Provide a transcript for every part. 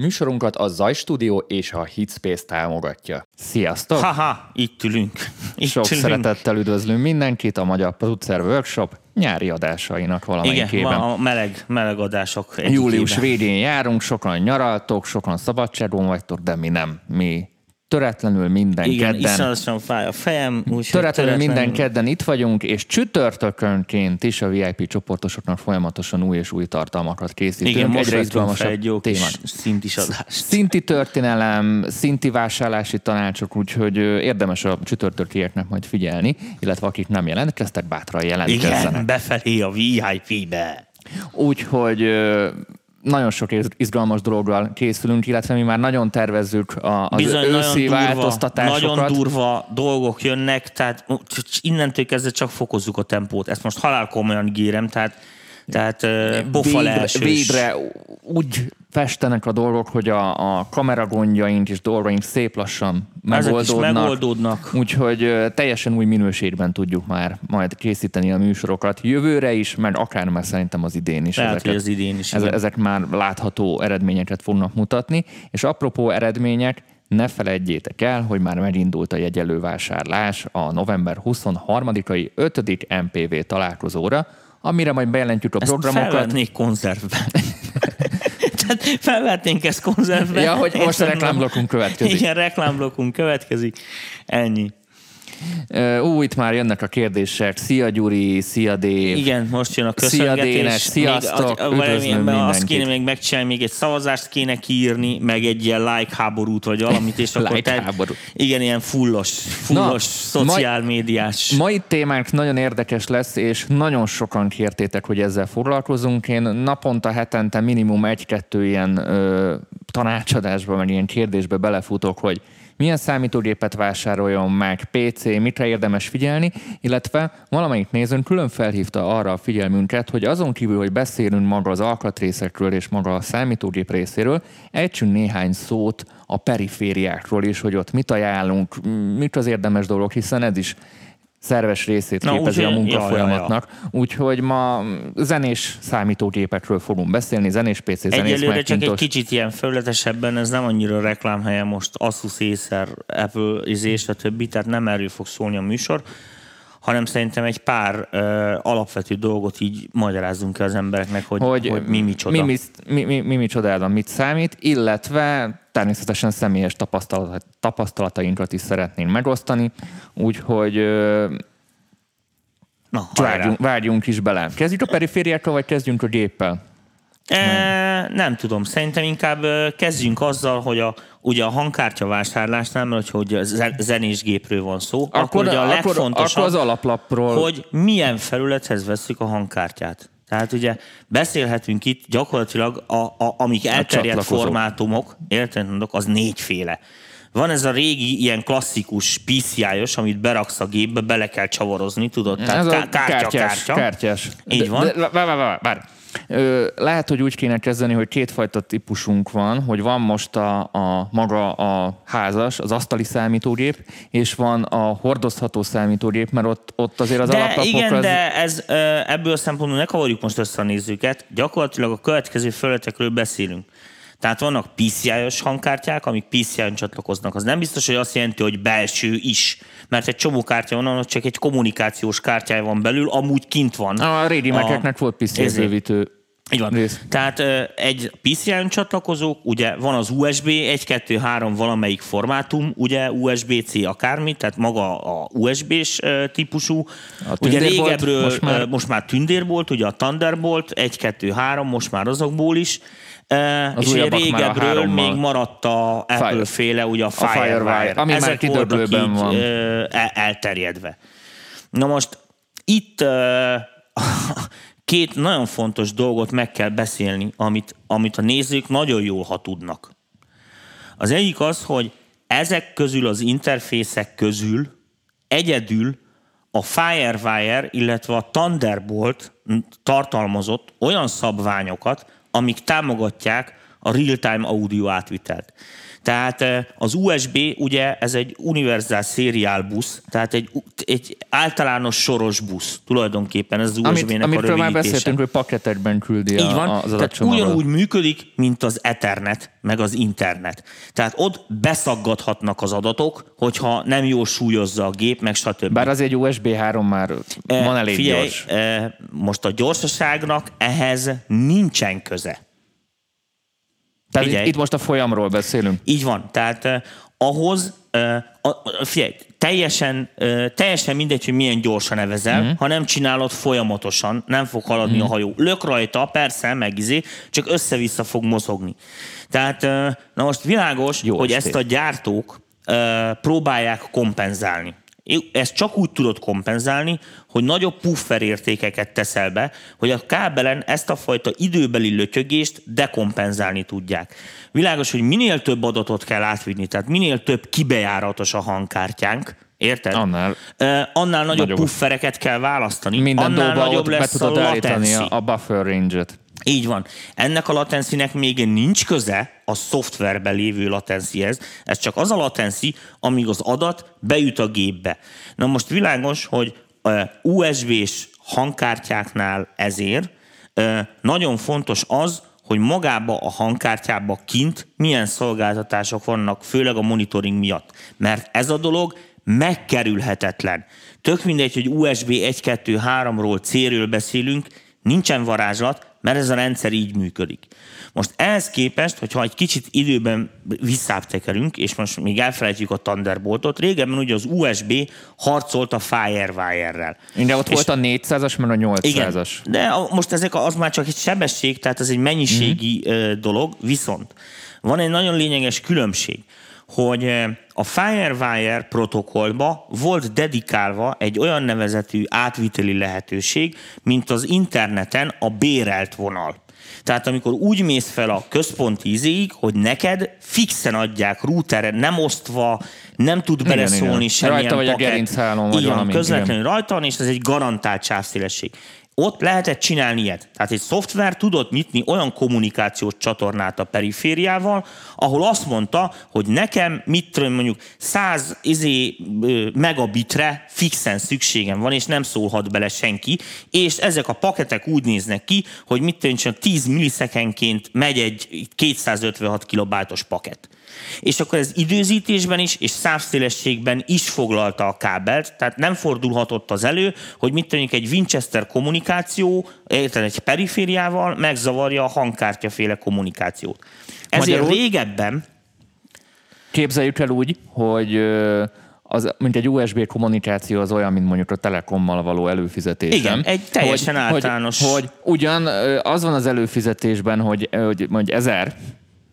Műsorunkat a Zaj Studio és a Hitspace támogatja. Sziasztok! Haha, itt ülünk. Itt Sok ülünk. szeretettel üdvözlünk mindenkit a Magyar Producer Workshop nyári adásainak Igen, valamelyikében. ma a meleg, meleg adások. Július végén járunk, sokan nyaraltok, sokan szabadságon vagytok, de mi nem. Mi töretlenül minden Igen, kedden. iszonyatosan fáj a fejem. Úgy, Töretlenül minden kedden itt vagyunk, és csütörtökönként is a VIP csoportosoknak folyamatosan új és új tartalmakat készítünk. Igen, most Egyre izgalmasabb egy jó szintis adást. Szinti történelem, szinti vásárlási tanácsok, úgyhogy érdemes a csütörtökieknek majd figyelni, illetve akik nem jelentkeztek, bátran jelentkezzenek. Igen, befelé a VIP-be. Úgyhogy nagyon sok iz- izgalmas dologgal készülünk, illetve mi már nagyon tervezzük a, az Bizony, nagyon őszi durva, változtatásokat. nagyon durva dolgok jönnek, tehát innentől kezdve csak fokozzuk a tempót. Ezt most halál komolyan ígérem, tehát, tehát pofa végre, végre úgy festenek a dolgok, hogy a, a kameragondjaink és dolgaink szép lassan Ezek is megoldódnak. megoldódnak. Úgyhogy teljesen új minőségben tudjuk már majd készíteni a műsorokat jövőre is, meg akár már szerintem az idén is. Lehet, ezeket, hogy az idén is, Eze, igen. ezek már látható eredményeket fognak mutatni. És apropó eredmények, ne felejtjétek el, hogy már megindult a jegyelővásárlás a november 23-ai 5. MPV találkozóra, amire majd bejelentjük a Ezt programokat. felvetnék konzervbe. Tehát felvetnénk ezt konzervbe. Ja, hogy most a Érted? reklámblokkunk következik. Igen, reklámblokkunk következik. Ennyi. Ú, itt már jönnek a kérdések. Szia Gyuri, szia Dév. Igen, most jön a Szia, köszöngetés. Dénes, sziasztok, Még, üdvözlöm azt kéne még megcsinálni, még egy szavazást kéne kiírni, meg egy ilyen like háborút, vagy valamit, és akkor Like te- háború. Igen, ilyen fullos, fullos szociál médiás. Mai témánk nagyon érdekes lesz, és nagyon sokan kértétek, hogy ezzel foglalkozunk. Én naponta, hetente minimum egy-kettő ilyen ö, tanácsadásba, meg ilyen kérdésbe belefutok, hogy milyen számítógépet vásároljon meg, PC, mitre érdemes figyelni, illetve valamelyik nézőn külön felhívta arra a figyelmünket, hogy azon kívül, hogy beszélünk maga az alkatrészekről és maga a számítógép részéről, ejtsünk néhány szót a perifériákról is, hogy ott mit ajánlunk, mit az érdemes dolgok, hiszen ez is szerves részét Na, képezi a úgyhogy- munkafolyamatnak. Úgyhogy ma zenés számítógépekről fogunk beszélni, zenés PC, zenés Egyelőre csak egy Macintosh. kicsit ilyen felületesebben, ez nem annyira reklámhelye most Asus, Acer, Apple, izé, és a többi, tehát nem erről fog szólni a műsor, hanem szerintem egy pár ö, alapvető dolgot így magyarázzunk el az embereknek, hogy, hogy, hogy mi micsoda. Mi, mi, mi, mi, mi micsodában mit számít, illetve természetesen személyes tapasztalat, tapasztalatainkat is szeretnénk megosztani, úgyhogy ö, Na, hajrá. várjunk, várjunk is bele. Kezdjük a perifériákkal, vagy kezdjünk a géppel? E, nem tudom, szerintem inkább kezdjünk azzal, hogy a, ugye a hangkártya vásárlásnál, mert hogy zenés gépről van szó, akkor, akkor ugye a legfontosabb, akkor az alaplapról hogy milyen felülethez veszük a hangkártyát. Tehát ugye beszélhetünk itt gyakorlatilag, a, a, amik elterjedt csatlakozók. formátumok, érted, mondok, az négyféle. Van ez a régi, ilyen klasszikus PCI-os, amit beraksz a gépbe, bele kell csavarozni, tudod? Tehát Ez a ká- kártya, kártyás, kártya. kártyás. Így van. De, de, vár, vár, vár, lehet, hogy úgy kéne kezdeni, hogy kétfajta típusunk van, hogy van most a, a maga a házas, az asztali számítógép, és van a hordozható számítógép, mert ott, ott azért az de igen, az... de ez, ebből a szempontból ne kavarjuk most össze a nézőket. Gyakorlatilag a következő felületekről beszélünk. Tehát vannak PCI-os hangkártyák, amik PCI-on csatlakoznak. Az nem biztos, hogy azt jelenti, hogy belső is. Mert egy csomó kártya van, ahol csak egy kommunikációs kártyája van belül, amúgy kint van. A régi A- volt PCI bővítő Így van. rész. Tehát egy PCI-on csatlakozók, ugye van az USB 1, 2, 3 valamelyik formátum, ugye USB-C akármi, tehát maga a USB-s típusú. A ugye régebről most már- most már Thunderbolt, ugye a Thunderbolt 1, 2, 3, most már azokból is. Az és már a régebről még maradt a Apple féle, ugye a Firewire, Firewire. ami már Ezek kidöglőben így van. elterjedve. Na most itt két nagyon fontos dolgot meg kell beszélni, amit, amit a nézők nagyon jól, ha tudnak. Az egyik az, hogy ezek közül az interfészek közül egyedül a Firewire, illetve a Thunderbolt tartalmazott olyan szabványokat, amik támogatják a real-time audio átvitelt. Tehát az USB ugye ez egy univerzál szériál busz, tehát egy, egy általános soros busz tulajdonképpen, ez az USB-nek amit, a rövidítése. már beszéltünk, hogy paketekben küldi Így van, az tehát ugyanúgy működik, mint az Ethernet, meg az internet. Tehát ott beszaggathatnak az adatok, hogyha nem jól súlyozza a gép, meg stb. Bár az egy USB 3 már van elég Figyelj, gyors. most a gyorsaságnak ehhez nincsen köze. Tehát Figyelj. itt, most a folyamról beszélünk. Így van. Tehát eh, ahhoz, eh, a, figyelj, teljesen, eh, teljesen mindegy, hogy milyen gyorsan nevezel, mm. ha nem csinálod folyamatosan, nem fog haladni mm. a hajó. Lök rajta, persze, megizé, csak össze-vissza fog mozogni. Tehát, eh, na most világos, Jó hogy estét. ezt a gyártók eh, próbálják kompenzálni. Ezt csak úgy tudod kompenzálni, hogy nagyobb puffer értékeket teszel be, hogy a kábelen ezt a fajta időbeli lötyögést dekompenzálni tudják. Világos, hogy minél több adatot kell átvinni, tehát minél több kibejáratos a hangkártyánk, Érted? Annál. Uh, annál nagyobb Nagyobb. puffereket kell választani. Minden annál nagyobb be lesz a tudod állítani latency. a, a buffer range-et. Így van. Ennek a latencinek még nincs köze a szoftverben lévő latencihez. Ez csak az a latenci, amíg az adat bejut a gépbe. Na most világos, hogy USB-s hangkártyáknál ezért nagyon fontos az, hogy magába a hangkártyába kint milyen szolgáltatások vannak, főleg a monitoring miatt. Mert ez a dolog megkerülhetetlen. Tök mindegy, hogy USB 1, 2, 3-ról, C-ről beszélünk, nincsen varázslat, mert ez a rendszer így működik. Most ehhez képest, hogyha egy kicsit időben visszább tekerünk, és most még elfelejtjük a Thunderboltot, régebben ugye az USB harcolt a Firewire-rel. De ott És- volt a 400-as, meg a 800-as. igen, de most ezek az már csak egy sebesség, tehát ez egy mennyiségi mm. dolog, viszont van egy nagyon lényeges különbség, hogy ö, a Firewire protokollba volt dedikálva egy olyan nevezetű átviteli lehetőség, mint az interneten a bérelt vonal. Tehát amikor úgy mész fel a központi izéig, hogy neked fixen adják routeren, nem osztva, nem tud Igen, beleszólni igen. semmilyen Rajta vagy a paket. gerinchálón, vagy Így van, valami, közvetlenül igen. rajta van, és ez egy garantált sávszélesség. Ott lehetett csinálni ilyet. Tehát egy szoftver tudott nyitni olyan kommunikációs csatornát a perifériával, ahol azt mondta, hogy nekem mit tudom, mondjuk 100 izé, megabitre fixen szükségem van, és nem szólhat bele senki, és ezek a paketek úgy néznek ki, hogy mit tudom, csak 10 millisekenként megy egy 256 kilobájtos paket. És akkor ez időzítésben is, és szávszélességben is foglalta a kábelt, tehát nem fordulhatott az elő, hogy mit tudjuk egy Winchester kommunikáció, érted, egy perifériával megzavarja a hangkártyaféle kommunikációt. Ezért Magyarul- régebben, Képzeljük el úgy, hogy az, mint egy USB kommunikáció az olyan, mint mondjuk a Telekommal való előfizetés. Igen, egy teljesen hogy, általános- Hogy, hogy ugyan az van az előfizetésben, hogy, hogy mondj ezer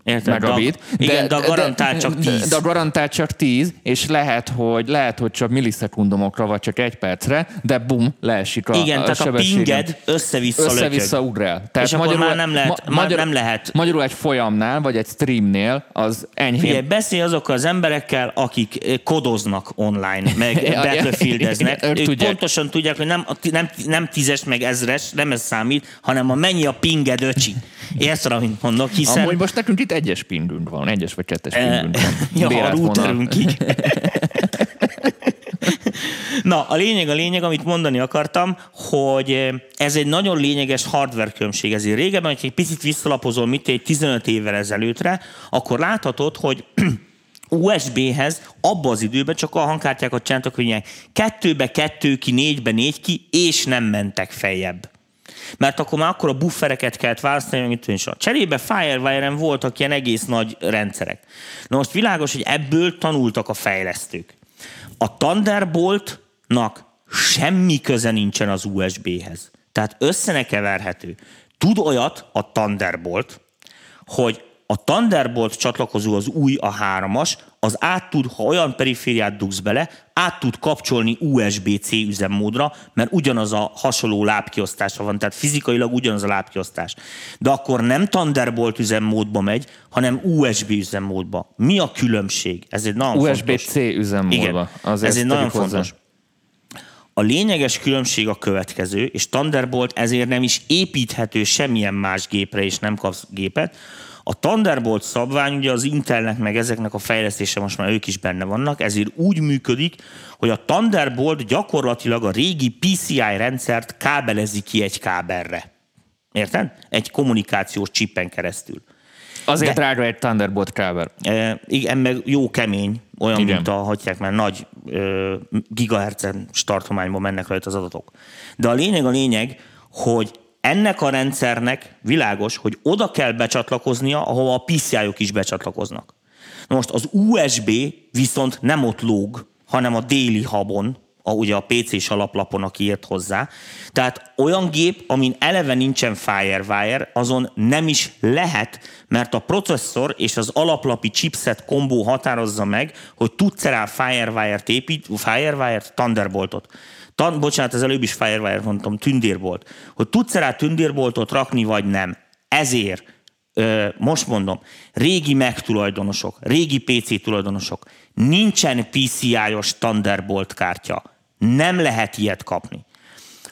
érted, megabit. de, igen, de, a garantált csak 10. De, de a garantált csak 10, és lehet, hogy, lehet, hogy csak millisekundumokra, vagy csak egy percre, de bum, leesik a, igen, a tehát a pinged össze-vissza, össze-vissza ugrál. És akkor már nem lehet- már nem lehet. Magyarul egy folyamnál, vagy egy streamnél az enyhén Figyelj, beszélj azokkal az emberekkel, akik eh, kodoznak online, meg battlefieldeznek. Ők tudják. pontosan tudják, hogy nem, nem, nem tízes, meg ezres, nem ez számít, hanem a mennyi a pinged öcsi. Érted, amit mondok, hiszen... Amúgy most nekünk itt egyes pingünk van, egyes vagy kettes Eh, pingünk van. ja, a vonal. routerünk így. Na, a lényeg, a lényeg, amit mondani akartam, hogy eh, ez egy nagyon lényeges hardware különbség. Ezért régebben, hogyha egy picit visszalapozol, mit egy 15 évvel ezelőttre, akkor láthatod, hogy USB-hez abban az időben csak a hangkártyákat csináltak, hogy ilyen kettőbe kettő ki, négybe négy ki, és nem mentek feljebb. Mert akkor már akkor a buffereket kellett választani, amit is. Cserébe Firewire-en voltak ilyen egész nagy rendszerek. Na most világos, hogy ebből tanultak a fejlesztők. A Thunderboltnak semmi köze nincsen az USB-hez. Tehát össze ne keverhető. Tud olyat a Thunderbolt, hogy a Thunderbolt csatlakozó az új, a hármas, az át tud, ha olyan perifériát dugsz bele, át tud kapcsolni USB-C üzemmódra, mert ugyanaz a hasonló lábkiosztása van, tehát fizikailag ugyanaz a lábkiosztás. De akkor nem Thunderbolt üzemmódba megy, hanem USB üzemmódba. Mi a különbség? Ez egy nagyon fontos. USB-C üzemmódba. Igen, Azért ez egy nagyon hozzá. fontos. A lényeges különbség a következő, és Thunderbolt ezért nem is építhető semmilyen más gépre, és nem kapsz gépet. A Thunderbolt szabvány, ugye az Intelnek meg ezeknek a fejlesztése most már ők is benne vannak, ezért úgy működik, hogy a Thunderbolt gyakorlatilag a régi PCI rendszert kábelezi ki egy kábelre. Érted? Egy kommunikációs csippen keresztül. Azért De, drága egy Thunderbolt kábel. E, igen, meg jó kemény, olyan, igen. mint a, hagyják mert nagy e, gigahertzen tartományban mennek rajta az adatok. De a lényeg a lényeg, hogy ennek a rendszernek világos, hogy oda kell becsatlakoznia, ahova a PCI-ok is becsatlakoznak. Na most az USB viszont nem ott lóg, hanem a déli habon, a, ugye a PC-s alaplapon, aki ért hozzá. Tehát olyan gép, amin eleve nincsen Firewire, azon nem is lehet, mert a processzor és az alaplapi chipset kombó határozza meg, hogy tudsz rá Firewire-t épít, Firewire-t, Thunderboltot. Tan, bocsánat, az előbb is Firewire mondtam, tündérbolt. Hogy tudsz rá tündérboltot rakni, vagy nem. Ezért, most mondom, régi Mac tulajdonosok, régi PC tulajdonosok, nincsen PCI-os Thunderbolt kártya. Nem lehet ilyet kapni.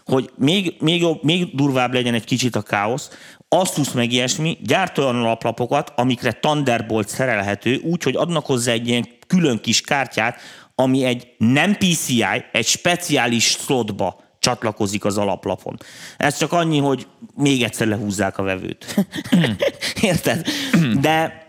Hogy még, még, jobb, még durvább legyen egy kicsit a káosz, Asus meg ilyesmi gyárt olyan alaplapokat, amikre Thunderbolt szerelhető, úgy, hogy adnak hozzá egy ilyen külön kis kártyát, ami egy nem PCI, egy speciális slotba csatlakozik az alaplapon. Ez csak annyi, hogy még egyszer lehúzzák a vevőt. Érted? De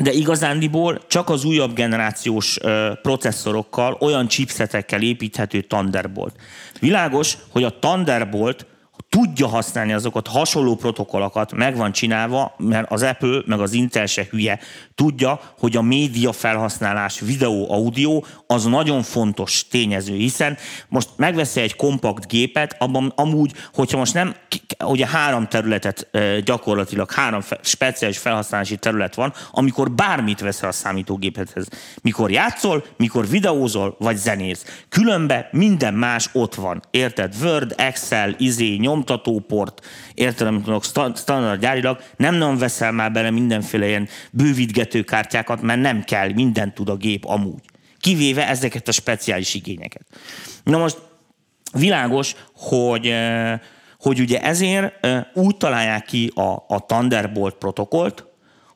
de igazándiból csak az újabb generációs ö, processzorokkal, olyan chipsetekkel építhető Thunderbolt. Világos, hogy a Thunderbolt tudja használni azokat hasonló protokollokat, meg van csinálva, mert az Apple, meg az Intel se hülye, tudja, hogy a média felhasználás, videó, audio, az nagyon fontos tényező, hiszen most megveszi egy kompakt gépet, abban amúgy, hogyha most nem, ugye három területet gyakorlatilag, három speciális felhasználási terület van, amikor bármit veszel a számítógépethez. Mikor játszol, mikor videózol, vagy zenész. Különben minden más ott van. Érted? Word, Excel, izé, nyomtatóport, érted, amit mondok, standard gyárilag, nem nagyon veszel már bele mindenféle ilyen bővítgetőkártyákat, mert nem kell, mindent tud a gép amúgy. Kivéve ezeket a speciális igényeket. Na most világos, hogy eh, hogy ugye ezért eh, úgy találják ki a, a Thunderbolt protokollt,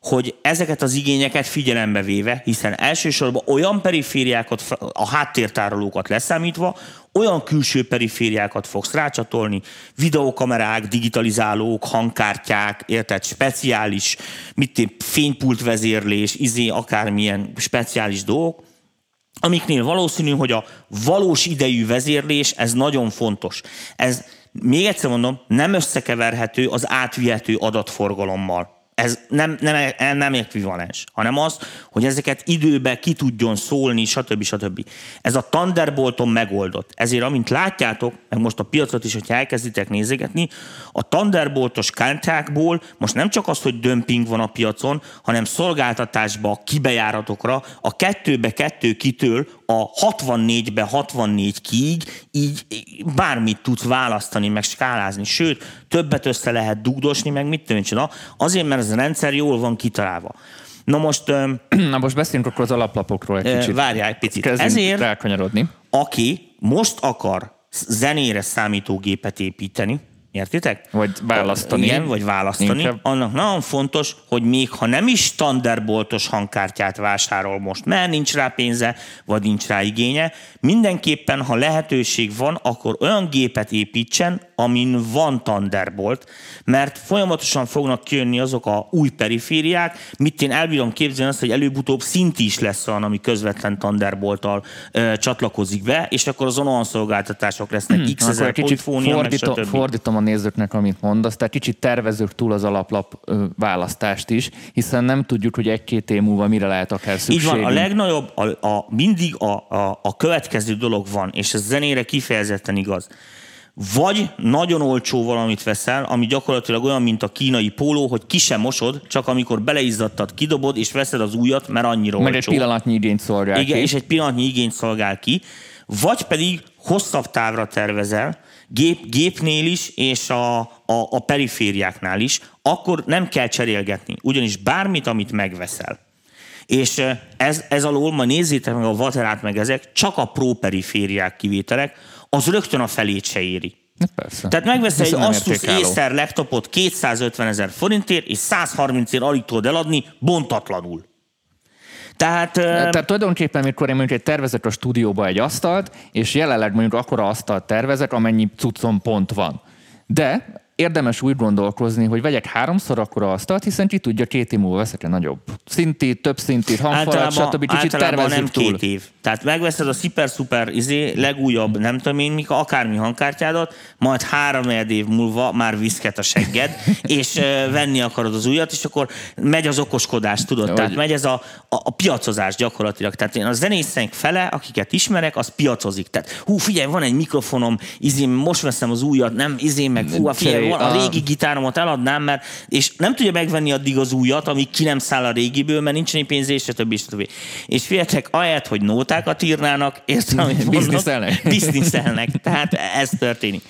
hogy ezeket az igényeket figyelembe véve, hiszen elsősorban olyan perifériákat, a háttértárolókat leszámítva, olyan külső perifériákat fogsz rácsatolni, videokamerák, digitalizálók, hangkártyák, érted, speciális, mit én, fénypult vezérlés, izé, akármilyen speciális dolgok, amiknél valószínű, hogy a valós idejű vezérlés, ez nagyon fontos. Ez, még egyszer mondom, nem összekeverhető az átvihető adatforgalommal ez nem, nem, nem ekvivalens, hanem az, hogy ezeket időbe ki tudjon szólni, stb. stb. Ez a Thunderbolton megoldott. Ezért, amint látjátok, meg most a piacot is, hogyha elkezditek nézegetni, a Thunderboltos kártyákból most nem csak az, hogy dömping van a piacon, hanem szolgáltatásba, kibejáratokra, a kettőbe kettő kitől a 64-be 64 kiig így bármit tudsz választani, meg skálázni. Sőt, többet össze lehet dugdosni, meg mit tűncsen. Azért, mert ez a rendszer jól van kitalálva. Na most... Na most beszéljünk akkor az alaplapokról egy kicsit. Várjál egy picit. Kezdjünk Ezért, rákanyarodni. aki most akar zenére számítógépet építeni, Értitek? Vagy választani. Igen, vagy választani. Inkább. Annak nagyon fontos, hogy még ha nem is standardboltos hangkártyát vásárol most, mert nincs rá pénze, vagy nincs rá igénye, mindenképpen, ha lehetőség van, akkor olyan gépet építsen, amin van Thunderbolt, mert folyamatosan fognak kijönni azok a új perifériák, mit én elbírom képzelni azt, hogy előbb-utóbb szint is lesz olyan, ami közvetlen Thunderbolttal ö, csatlakozik be, és akkor az olyan szolgáltatások lesznek hmm, x ezer kicsit fordítom, fordítom a nézőknek, amit mondasz, tehát kicsit tervezők túl az alaplap ö, választást is, hiszen nem tudjuk, hogy egy-két év múlva mire lehet akár szükségünk. Így van, a legnagyobb, a, a, mindig a, a, a következő dolog van, és ez zenére kifejezetten igaz vagy nagyon olcsó valamit veszel, ami gyakorlatilag olyan, mint a kínai póló, hogy ki sem mosod, csak amikor beleizzadtad, kidobod, és veszed az újat, mert annyira Meg olcsó. egy pillanatnyi igényt szolgál Igen, ki. és egy pillanatnyi igényt szolgál ki. Vagy pedig hosszabb távra tervezel, gép, gépnél is, és a, a, a perifériáknál is, akkor nem kell cserélgetni. Ugyanis bármit, amit megveszel, és ez, ez alól, ma nézzétek meg a vaterát, meg ezek, csak a pro perifériák kivételek, az rögtön a felét se éri. Persze. Tehát megvesz egy Asus. Acer laptopot 250 ezer forintért, és 130 ér alig tudod eladni bontatlanul. Tehát, Tehát tulajdonképpen, mikor én mondjuk egy tervezek a stúdióba egy asztalt, és jelenleg mondjuk akkora asztalt tervezek, amennyi cuccom pont van. De érdemes úgy gondolkozni, hogy vegyek háromszor akkora asztalt, hiszen ki tudja, két év múlva veszek egy nagyobb szinti, több szinti, hangfalat, stb. Kicsit általában nem túl. két év. Tehát megveszed a szuper szuper izé, legújabb, nem tudom én, mik, akármi hangkártyádat, majd három év múlva már viszket a segged, és uh, venni akarod az újat, és akkor megy az okoskodás, tudod? Hogy- Tehát megy ez a, a, a piacozás gyakorlatilag. Tehát én a zenészeink fele, akiket ismerek, az piacozik. Tehát hú, figyelj, van egy mikrofonom, izé, most veszem az újat, nem izé, meg hú, figyelj, van, a A- régi gitáromat eladnám, mert, és nem tudja megvenni addig az újat, amíg ki nem száll a régiből, mert nincs egy pénz, és stb. stb. És figyeljetek, ahelyett, hogy nótákat írnának, értem, amit Bizniszelnek. Bizniszelnek. Tehát ez történik.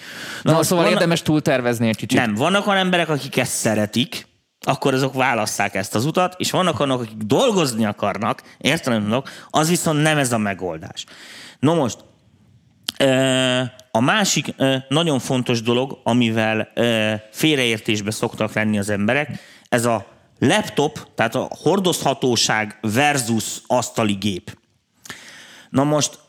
Na, most szóval vannak- érdemes túltervezni egy kicsit. Nem, vannak olyan emberek, akik ezt szeretik, akkor azok válasszák ezt az utat, és vannak olyanok, akik dolgozni akarnak, mondok, az viszont nem ez a megoldás. No most, a másik nagyon fontos dolog, amivel félreértésbe szoktak lenni az emberek, ez a laptop, tehát a hordozhatóság versus asztali gép. Na most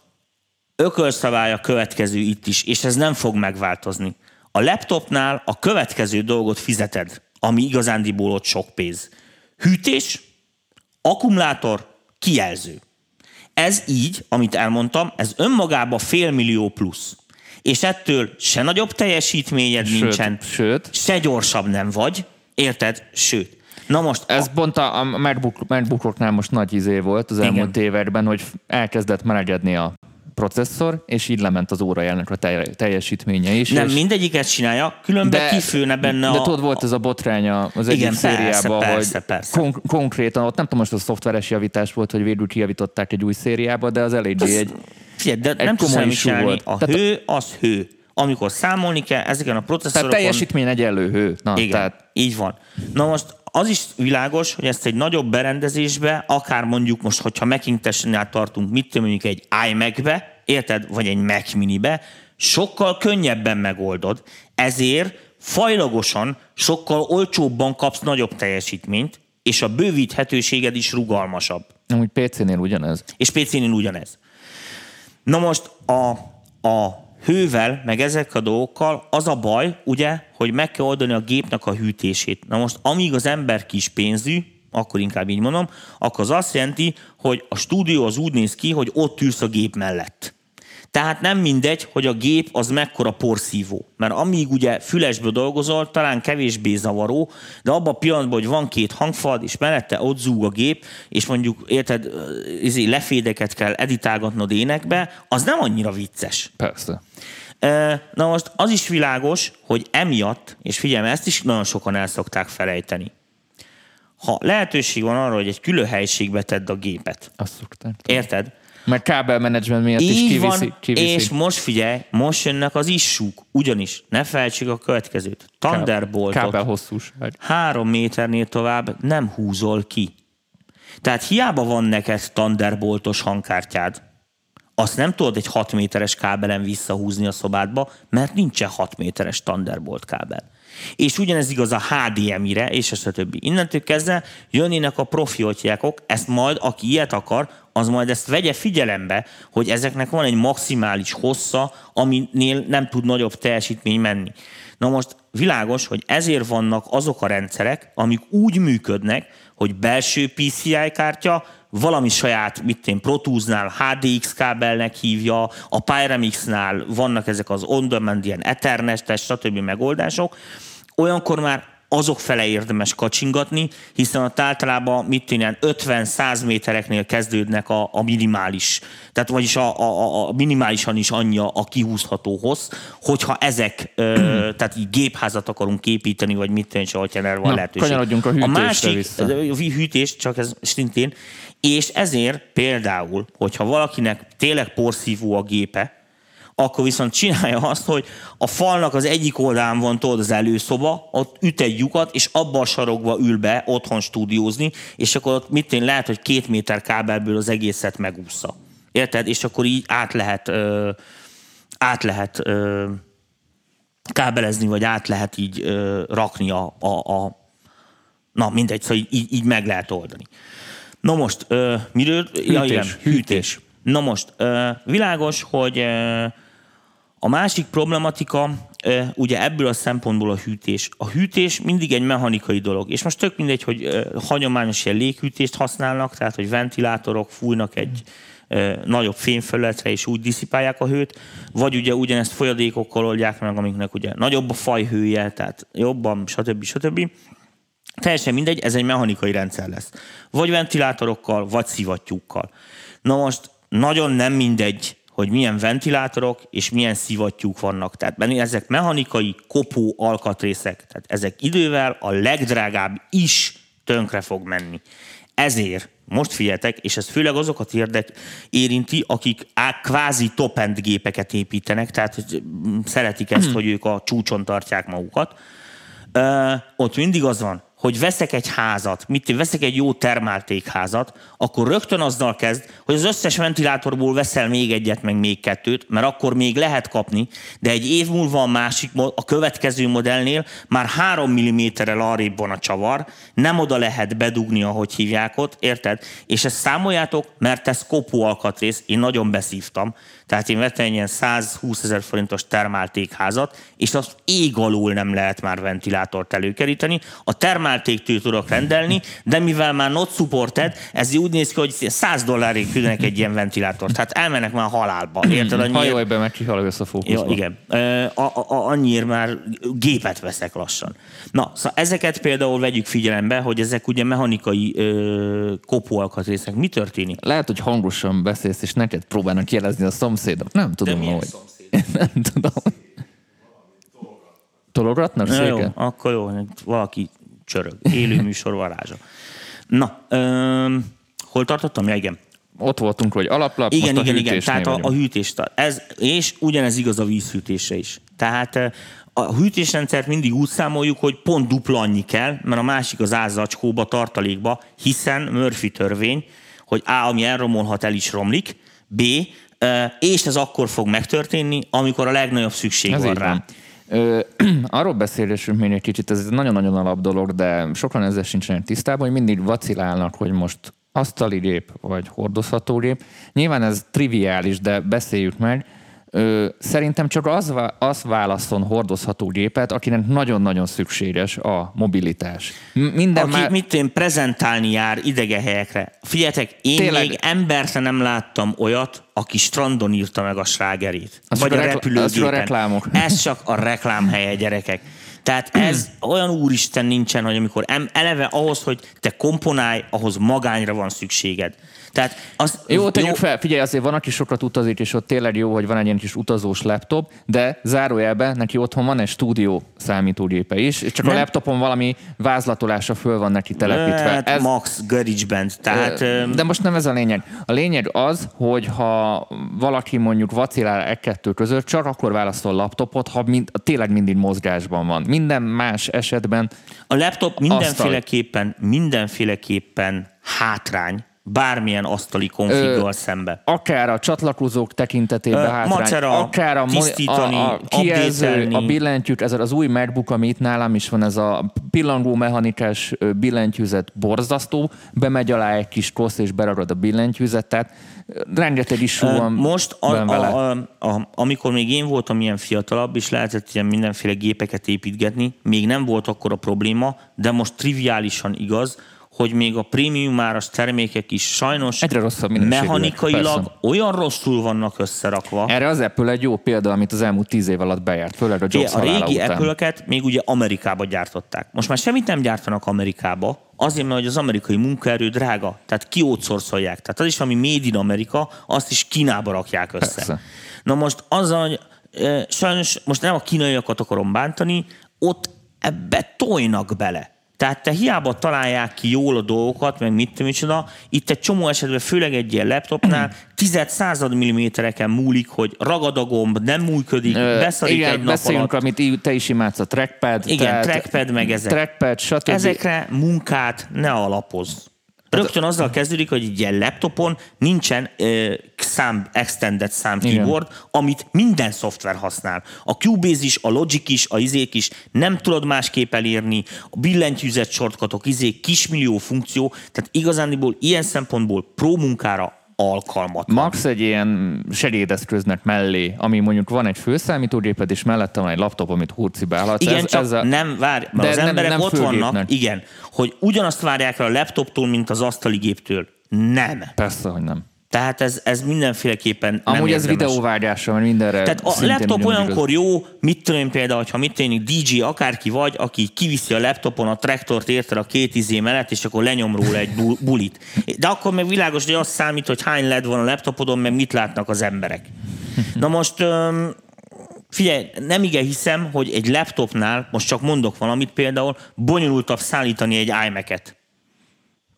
ökölszabály következő itt is, és ez nem fog megváltozni. A laptopnál a következő dolgot fizeted, ami igazándiból ott sok pénz. Hűtés, akkumulátor, kijelző. Ez így, amit elmondtam, ez önmagában fél millió plusz. És ettől se nagyobb teljesítményed Sőt, nincsen, sőt. se gyorsabb nem vagy, érted? Sőt. Na most, Ez pont a, a MacBook, MacBookoknál most nagy izé volt az elmúlt években, hogy elkezdett melegedni a processzor, és így lement az órajának a telj- teljesítménye is. nem és mindegyiket csinálja, különben de, kifőne benne de a... tudod, volt ez a botránya az egyik Igen, persze, szériában, persze, hogy persze. Kon- konkrétan, ott nem tudom, most a szoftveres javítás volt, hogy végül kijavították egy új szériába, de az elég egy... Figyelj, de nem tudsz komoly csinálni. volt. A Tehát- hő az hő. Amikor számolni kell, ezeken a Tehát processzorokon... teljesítmény egyenlő hő. Na, Igen, tehát így van. Na most az is világos, hogy ezt egy nagyobb berendezésbe, akár mondjuk most, hogyha Macintosh-nál tartunk, mit tudom, mondjuk egy iMac-be, érted, vagy egy Mac Mini-be, sokkal könnyebben megoldod, ezért fajlagosan, sokkal olcsóbban kapsz nagyobb teljesítményt, és a bővíthetőséged is rugalmasabb. amúgy PC-nél ugyanez. És PC-nél ugyanez. Na most a, a hővel, meg ezek a dolgokkal az a baj, ugye, hogy meg kell oldani a gépnek a hűtését. Na most, amíg az ember kis pénzű, akkor inkább így mondom, akkor az azt jelenti, hogy a stúdió az úgy néz ki, hogy ott ülsz a gép mellett. Tehát nem mindegy, hogy a gép az mekkora porszívó. Mert amíg ugye fülesből dolgozol, talán kevésbé zavaró, de abban a pillanatban, hogy van két hangfal, és mellette ott zúg a gép, és mondjuk, érted, izé, lefédeket kell editálgatnod énekbe, az nem annyira vicces. Persze. Na most az is világos, hogy emiatt, és figyelj, ezt is nagyon sokan el szokták felejteni, ha lehetőség van arra, hogy egy külön helyiségbe tedd a gépet, Azt szokták. érted? Mert kábelmenedzsment miatt is Így kiviszi. van, kiviszi. és most figyelj, most jönnek az issúk. Ugyanis, ne felejtsük a következőt. Thunderboltot Kábel hosszúság. három méternél tovább nem húzol ki. Tehát hiába van neked Thunderboltos hangkártyád, azt nem tudod egy 6 méteres kábelen visszahúzni a szobádba, mert nincsen 6 méteres Thunderbolt kábel. És ugyanez igaz a HDMI-re, és a stb. Innentől kezdve jönnének a profiotjákok, ezt majd, aki ilyet akar, az majd ezt vegye figyelembe, hogy ezeknek van egy maximális hossza, aminél nem tud nagyobb teljesítmény menni. Na most világos, hogy ezért vannak azok a rendszerek, amik úgy működnek, hogy belső PCI kártya, valami saját, mit én, Pro Tools-nál HDX kábelnek hívja, a Pyramix-nál vannak ezek az on-demand, ilyen Ethernet-es, stb. megoldások, olyankor már azok fele érdemes kacsingatni, hiszen ott általában mit ilyen 50-100 métereknél kezdődnek a, a minimális, tehát vagyis a, a, a minimálisan is annyi a kihúzható hossz, hogyha ezek, ö, tehát így gépházat akarunk építeni, vagy mit és hogyha erre van Na, lehetőség. kanyarodjunk a a hűtésre másik, vissza. a hűtés, csak ez szintén, és ezért például, hogyha valakinek tényleg porszívó a gépe, akkor viszont csinálja azt, hogy a falnak az egyik oldalán van tudod az előszoba, ott üt egy lyukat, és abba a sarokba ül be otthon stúdiózni, és akkor ott mit én lehet, hogy két méter kábelből az egészet megúszza. Érted? És akkor így át lehet, ö, át lehet ö, kábelezni, vagy át lehet így ö, rakni a, a, a Na, mindegy, szóval így, így meg lehet oldani. Na most, ö, miről? Hűtés, ja, igen, hűtés. hűtés. Na most, ö, világos, hogy ö, a másik problematika, ugye ebből a szempontból a hűtés. A hűtés mindig egy mechanikai dolog, és most tök mindegy, hogy hagyományos ilyen léghűtést használnak, tehát hogy ventilátorok fújnak egy nagyobb fémfelületre, és úgy diszipálják a hőt, vagy ugye ugyanezt folyadékokkal oldják meg, amiknek ugye nagyobb a fajhője, tehát jobban, stb. stb. Teljesen mindegy, ez egy mechanikai rendszer lesz. Vagy ventilátorokkal, vagy szivattyúkkal. Na most nagyon nem mindegy, hogy milyen ventilátorok és milyen szivattyúk vannak. Tehát ezek mechanikai kopó alkatrészek. Tehát ezek idővel a legdrágább is tönkre fog menni. Ezért most figyeltek, és ez főleg azokat érdek, érinti, akik á, kvázi top-end gépeket építenek, tehát hogy mm, szeretik ezt, hogy ők a csúcson tartják magukat. Ö, ott mindig az van, hogy veszek egy házat, mit veszek egy jó termáltékházat, akkor rögtön azzal kezd, hogy az összes ventilátorból veszel még egyet, meg még kettőt, mert akkor még lehet kapni, de egy év múlva a másik, a következő modellnél már 3 mm-rel arrébb van a csavar, nem oda lehet bedugni, ahogy hívják ott, érted? És ezt számoljátok, mert ez kopó alkatrész, én nagyon beszívtam. Tehát én vettem egy ilyen 120 ezer forintos termáltékházat, és azt ég alul nem lehet már ventilátort előkeríteni. A termáltéktől tudok rendelni, de mivel már not supported, ez úgy néz ki, hogy 100 dollárig küldenek egy ilyen ventilátort. Tehát elmennek már halálba. Érted? Annyiért- Hajolj be, meg kihal össze a Ja, fókuszba. igen. Ö, A, a, a, annyiért már gépet veszek lassan. Na, szóval ezeket például vegyük figyelembe, hogy ezek ugye mechanikai ö, kopóalkatrészek. Mi történik? Lehet, hogy hangosan beszélsz, és neked próbálnak jelezni a szomszédok. Nem tudom, milyen hogy. Nem tudom. Tologatnak Na, jó, akkor jó, valaki csörög. Élő műsor varázsa. Na, ö, hol tartottam? Ja, igen. Ott voltunk, hogy alaplap, Igen, most a igen, igen. hűtésnél Tehát a, a hűtés. Ez, és ugyanez igaz a vízhűtésre is. Tehát eh, a hűtésrendszert mindig úgy számoljuk, hogy pont dupla annyi kell, mert a másik az ázacskóba, tartalékba, hiszen Murphy törvény, hogy A, ami elromolhat, el is romlik, B, és ez akkor fog megtörténni, amikor a legnagyobb szükség Ez van rá. van. Ö, arról beszélésünk még egy kicsit, ez egy nagyon-nagyon alap dolog, de sokan ezzel sincsenek tisztában, hogy mindig vacilálnak, hogy most asztali gép vagy hordozható gép. Nyilván ez triviális, de beszéljük meg. Ö, szerintem csak az, az válaszol hordozható gépet, akinek nagyon-nagyon szükséges a mobilitás. Minden Aki, már... mit én prezentálni jár idegen helyekre. Figyeljetek, én Tényleg. Még emberre nem láttam olyat, aki strandon írta meg a slágerét. Az vagy a a csak a repülőgépen. reklámok. Ez csak a reklámhelye, gyerekek. Tehát ez olyan úristen nincsen, hogy amikor eleve ahhoz, hogy te komponálj, ahhoz magányra van szükséged. Tehát az, Jó, tegyük fel, figyelj, azért van, aki sokat utazik, és ott tényleg jó, hogy van egy ilyen kis utazós laptop, de zárójelben neki otthon van egy stúdió számítógépe is, és csak Nem. a laptopon valami vázlatolása föl van neki telepítve. Hát ez, Max GarageBand. Tehát, de most nem ez a lényeg. A lényeg az, hogy ha valaki mondjuk vacilál egy-kettő között, csak akkor válaszol laptopot, ha mind, tényleg mindig mozgásban van. Minden más esetben A laptop mindenféleképpen, mindenféleképpen hátrány bármilyen asztali konfiggal szembe. akár a csatlakozók tekintetében Ö, hátrány, macera, akár a, tisztítani, a, a kijelző, a billentyűt, ez az új MacBook, ami itt nálam is van, ez a pillangó mechanikás billentyűzet borzasztó, bemegy alá egy kis kosz és beragad a billentyűzet, tehát rengeteg is van Most, a, a, a, a, amikor még én voltam ilyen fiatalabb, és lehetett ilyen mindenféle gépeket építgetni, még nem volt akkor a probléma, de most triviálisan igaz, hogy még a prémium áras termékek is sajnos Egyre rosszabb mechanikailag persze. olyan rosszul vannak összerakva. Erre az Apple egy jó példa, amit az elmúlt tíz év alatt bejárt, főleg a Jobs a régi után. Apple-eket még ugye Amerikába gyártották. Most már semmit nem gyártanak Amerikába, azért, mert hogy az amerikai munkaerő drága, tehát kiótszorszolják. Tehát az is, ami made in Amerika, azt is Kínába rakják össze. Persze. Na most azzal, hogy sajnos most nem a kínaiakat akarom bántani, ott ebbe tojnak bele. Tehát te hiába találják ki jól a dolgokat, meg mit micsoda, itt egy csomó esetben, főleg egy ilyen laptopnál, tized század millimétereken múlik, hogy ragad a gomb, nem működik, Ö, beszarik igen, egy nap alatt. amit te is imádsz, a trackpad. Igen, trackpad meg ezek. Trackpad, stb. Ezekre munkát ne alapozz. Rögtön azzal kezdődik, hogy egy ilyen laptopon nincsen uh, szám, extended szám keyboard, amit minden szoftver használ. A Cubase is, a Logic is, a izék is, nem tudod másképp elírni, a billentyűzet shortcutok, izék, kismillió funkció, tehát igazániból ilyen szempontból pro munkára alkalmat. Max egy ilyen segédeszköznek mellé, ami mondjuk van egy főszámítógéped, és mellette van egy laptop, amit hurcibálhatsz. Igen, ez, csak ez a... nem, várj, mert az nem, emberek nem ott főgépnek. vannak, igen, hogy ugyanazt várják el a laptoptól, mint az asztali géptől. Nem. Persze, hogy nem. Tehát ez, ez mindenféleképpen Amúgy nem ez videóvágyásra, mert mindenre Tehát a laptop olyankor jó, mit tudom én például, ha mit tűnik DJ akárki vagy, aki kiviszi a laptopon a traktort érte a két izé mellett, és akkor lenyom róla egy bulit. De akkor meg világos, hogy azt számít, hogy hány led van a laptopodon, meg mit látnak az emberek. Na most figyelj, nem igen hiszem, hogy egy laptopnál, most csak mondok valamit például, bonyolultabb szállítani egy iMac-et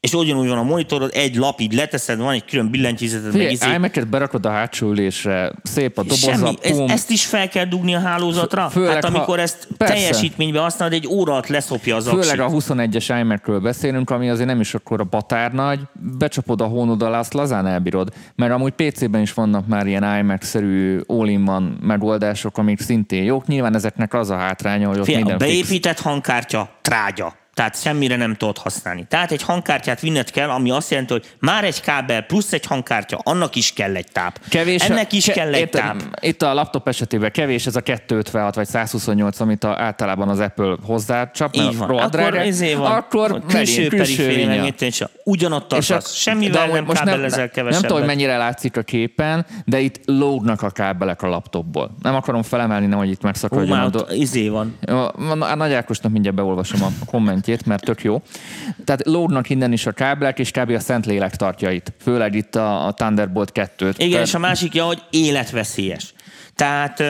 és ugyanúgy van a monitorod, egy lap így leteszed, van egy külön billentyűzeted. Figyelj, izé... iMac-et berakod a hátsó ülésre, szép a doboza, Semmi, ez, ezt is fel kell dugni a hálózatra? Főleg, hát amikor ha... ezt Persze. teljesítménybe használod, egy óra alatt leszopja az Főleg aksit. a 21-es iMac-ről beszélünk, ami azért nem is akkor a batár nagy, becsapod a hónod alá, azt lazán elbírod. Mert amúgy PC-ben is vannak már ilyen iMac-szerű all-in-one megoldások, amik szintén jók. Nyilván ezeknek az a hátránya, hogy ott Fél, minden a beépített fix. hangkártya trágya tehát semmire nem tudod használni. Tehát egy hangkártyát vinned kell, ami azt jelenti, hogy már egy kábel plusz egy hangkártya, annak is kell egy táp. Kevés, Ennek is ke- kell egy táp. Itt a laptop esetében kevés ez a 256 vagy 128, amit a, általában az Apple hozzácsap, Így van. Akkor, ezé van. akkor külső, külső periféria, ugyanott az, semmivel nem most kábelezel nem, kevesebbet. Nem tudom, hogy mennyire látszik a képen, de itt lógnak a kábelek a laptopból. Nem akarom felemelni, nem, hogy itt megszakadjon. Ó, már izé van. A Nagy Ákosnak mindjárt beolvasom a komment kommentjét, mert tök jó. Tehát lódnak innen is a kábelek, és kb. a Szentlélek tartja itt. Főleg itt a, a Thunderbolt 2-t. Igen, Tehát... és a másikja, hogy életveszélyes. Tehát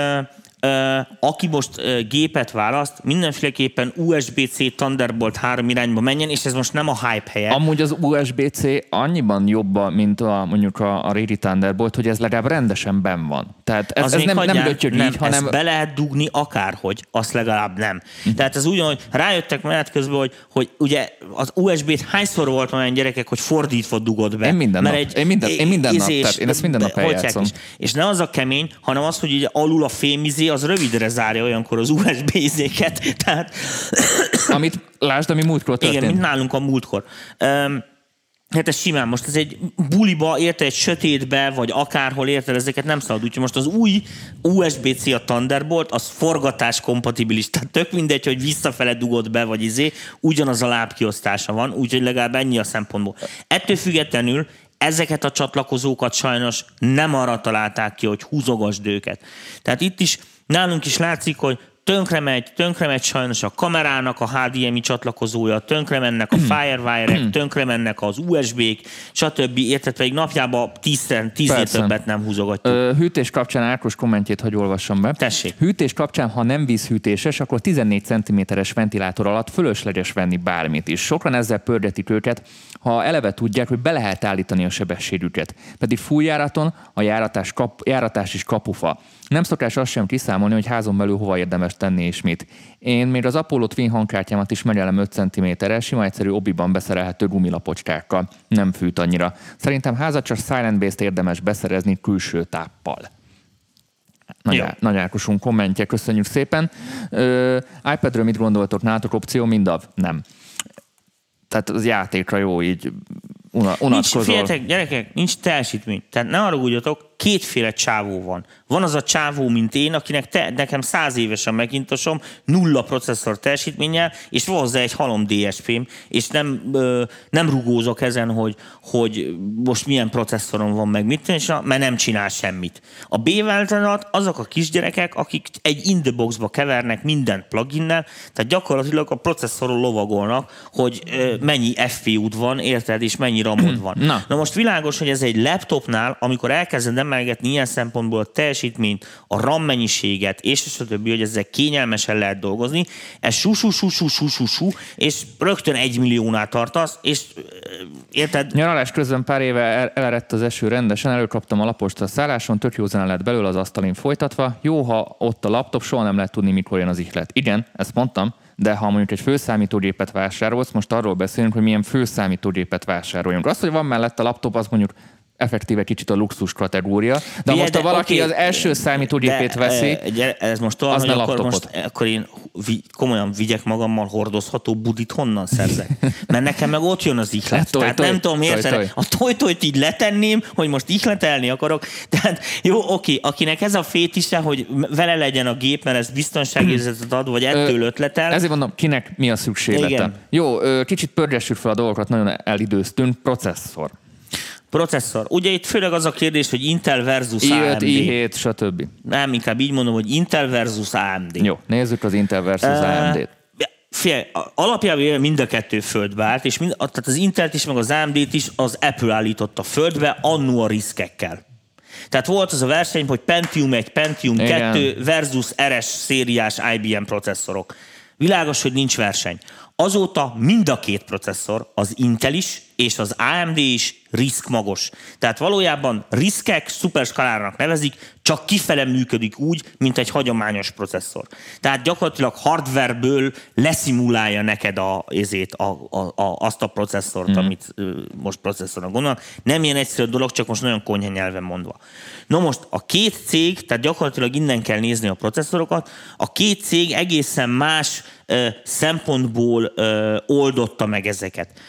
aki most gépet választ, mindenféleképpen USB-C Thunderbolt 3 irányba menjen, és ez most nem a hype helye. Amúgy az USB-C annyiban jobb, mint a, mondjuk a, a régi Thunderbolt, hogy ez legalább rendesen ben van. Tehát ez, ez nem, nem lötyög nem, így, hanem... Ezt be lehet dugni akárhogy, azt legalább nem. Hm. Tehát ez ugyanúgy, rájöttek menet közben, hogy, hogy ugye az USB-t hányszor volt olyan gyerekek, hogy fordítva dugod be. Én minden nap. Egy, én minden, én minden nap, tehát én ezt minden nap eljátszom. És ne az a kemény, hanem az, hogy ugye alul a fémizé az rövidre zárja olyankor az USB izéket. Tehát... Amit lásd, ami múltkor történt. Igen, mint nálunk a múltkor. Um, Hát ez simán, most ez egy buliba, érte egy sötétbe, vagy akárhol érted, ezeket nem szabad. Úgyhogy most az új USB-C a Thunderbolt, az forgatás kompatibilis. Tehát tök mindegy, hogy visszafele dugod be, vagy izé, ugyanaz a lábkiosztása van, úgyhogy legalább ennyi a szempontból. Ettől függetlenül ezeket a csatlakozókat sajnos nem arra találták ki, hogy húzogasd őket. Tehát itt is nálunk is látszik, hogy tönkre megy, tönkre megy sajnos a kamerának a HDMI csatlakozója, tönkre mennek a hmm. Firewire-ek, hmm. tönkre mennek az USB-k, stb. Érted, pedig napjában tízszer, tíznél többet nem húzogatjuk. Ö, hűtés kapcsán Ákos kommentjét, hogy olvassam be. Tessék. Hűtés kapcsán, ha nem vízhűtéses, akkor 14 cm-es ventilátor alatt fölösleges venni bármit is. Sokan ezzel pörgetik őket, ha eleve tudják, hogy be lehet állítani a sebességüket. Pedig fújjáraton a járatás, kap, járatás is kapufa. Nem szokás azt sem kiszámolni, hogy házon belül hova érdemes tenni és mit. Én még az Apollo Twin hangkártyámat is megyelem 5 cm-re, sima egyszerű obiban beszerelhető gumilapocskákkal. Nem fűt annyira. Szerintem házat csak Silent Base-t érdemes beszerezni külső táppal. Nagy, Á, Nagy Ákosunk kommentje, köszönjük szépen. Ö, iPadről mit gondoltok? Nátok opció mindav? Nem. Tehát az játékra jó így unatkozol. Nincs, figyeljetek, gyerekek, nincs teljesítmény. Tehát ne arra úgy kétféle csávó van. Van az a csávó, mint én, akinek te, nekem száz évesen megintosom, nulla processzor teljesítménnyel, és van hozzá egy halom DSP-m, és nem, ö, nem rugózok ezen, hogy, hogy most milyen processzorom van meg, mit és mert nem csinál semmit. A b azok a kisgyerekek, akik egy in the boxba kevernek mindent pluginnel, tehát gyakorlatilag a processzoron lovagolnak, hogy ö, mennyi FPU-d van, érted, és mennyi RAM-od van. Na. Na most világos, hogy ez egy laptopnál, amikor elkezded emelgetni ilyen szempontból a teljesítményt, a RAM mennyiséget, és a többi, hogy ezzel kényelmesen lehet dolgozni, ez sú, sú, sú, sú, sú, sú, sú és rögtön egy milliónál tartasz, és érted? Nyaralás közben pár éve elerett az eső rendesen, előkaptam a lapost a szálláson, tök jó zene lett belőle az asztalin folytatva. Jó, ha ott a laptop, soha nem lehet tudni, mikor jön az ihlet. Igen, ezt mondtam, de ha mondjuk egy főszámítógépet vásárolsz, most arról beszélünk, hogy milyen főszámítógépet vásároljunk. Az, hogy van mellett a laptop, az mondjuk effektíve kicsit a luxus kategória. De Milyen, most, ha valaki okay, az első számítógépét veszi, de, ez most olyan, az hogy akkor, most, akkor én komolyan vigyek magammal hordozható budit honnan szerzek? Mert nekem meg ott jön az ihlet. Toj, Tehát toj, nem tudom érteni. Toj, toj. A tojtojt így letenném, hogy most ihletelni akarok. Tehát jó, oké, akinek ez a fétise, hogy vele legyen a gép, mert ez biztonságérzetet ad, vagy ettől ötletel. Ezért mondom, kinek mi a szükséglete. Igen. Jó, kicsit pörgessük fel a dolgokat, nagyon elidőztünk. Processzor. Processzor. Ugye itt főleg az a kérdés, hogy Intel versus I5, AMD. i7, stb. Nem, inkább így mondom, hogy Intel versus AMD. Jó, nézzük az Intel versus uh, AMD-t. Fél, alapjában mind a kettő földbe állt, és mind, tehát az Intelt is, meg az AMD-t is az Apple állította földbe, annó a riszkekkel. Tehát volt az a verseny, hogy Pentium 1, Pentium Igen. 2 versus RS szériás IBM processzorok. Világos, hogy nincs verseny. Azóta mind a két processzor, az Intel is és az AMD is riskmagos. Tehát valójában riskek szuperskalárának nevezik, csak kifele működik úgy, mint egy hagyományos processzor. Tehát gyakorlatilag hardwareből leszimulálja neked a, ezét, a, a, a, azt a processzort, mm. amit most processzornak gondolnak. Nem ilyen egyszerű dolog, csak most nagyon konyha nyelven mondva. No most a két cég, tehát gyakorlatilag innen kell nézni a processzorokat, a két cég egészen más szempontból oldotta meg ezeket.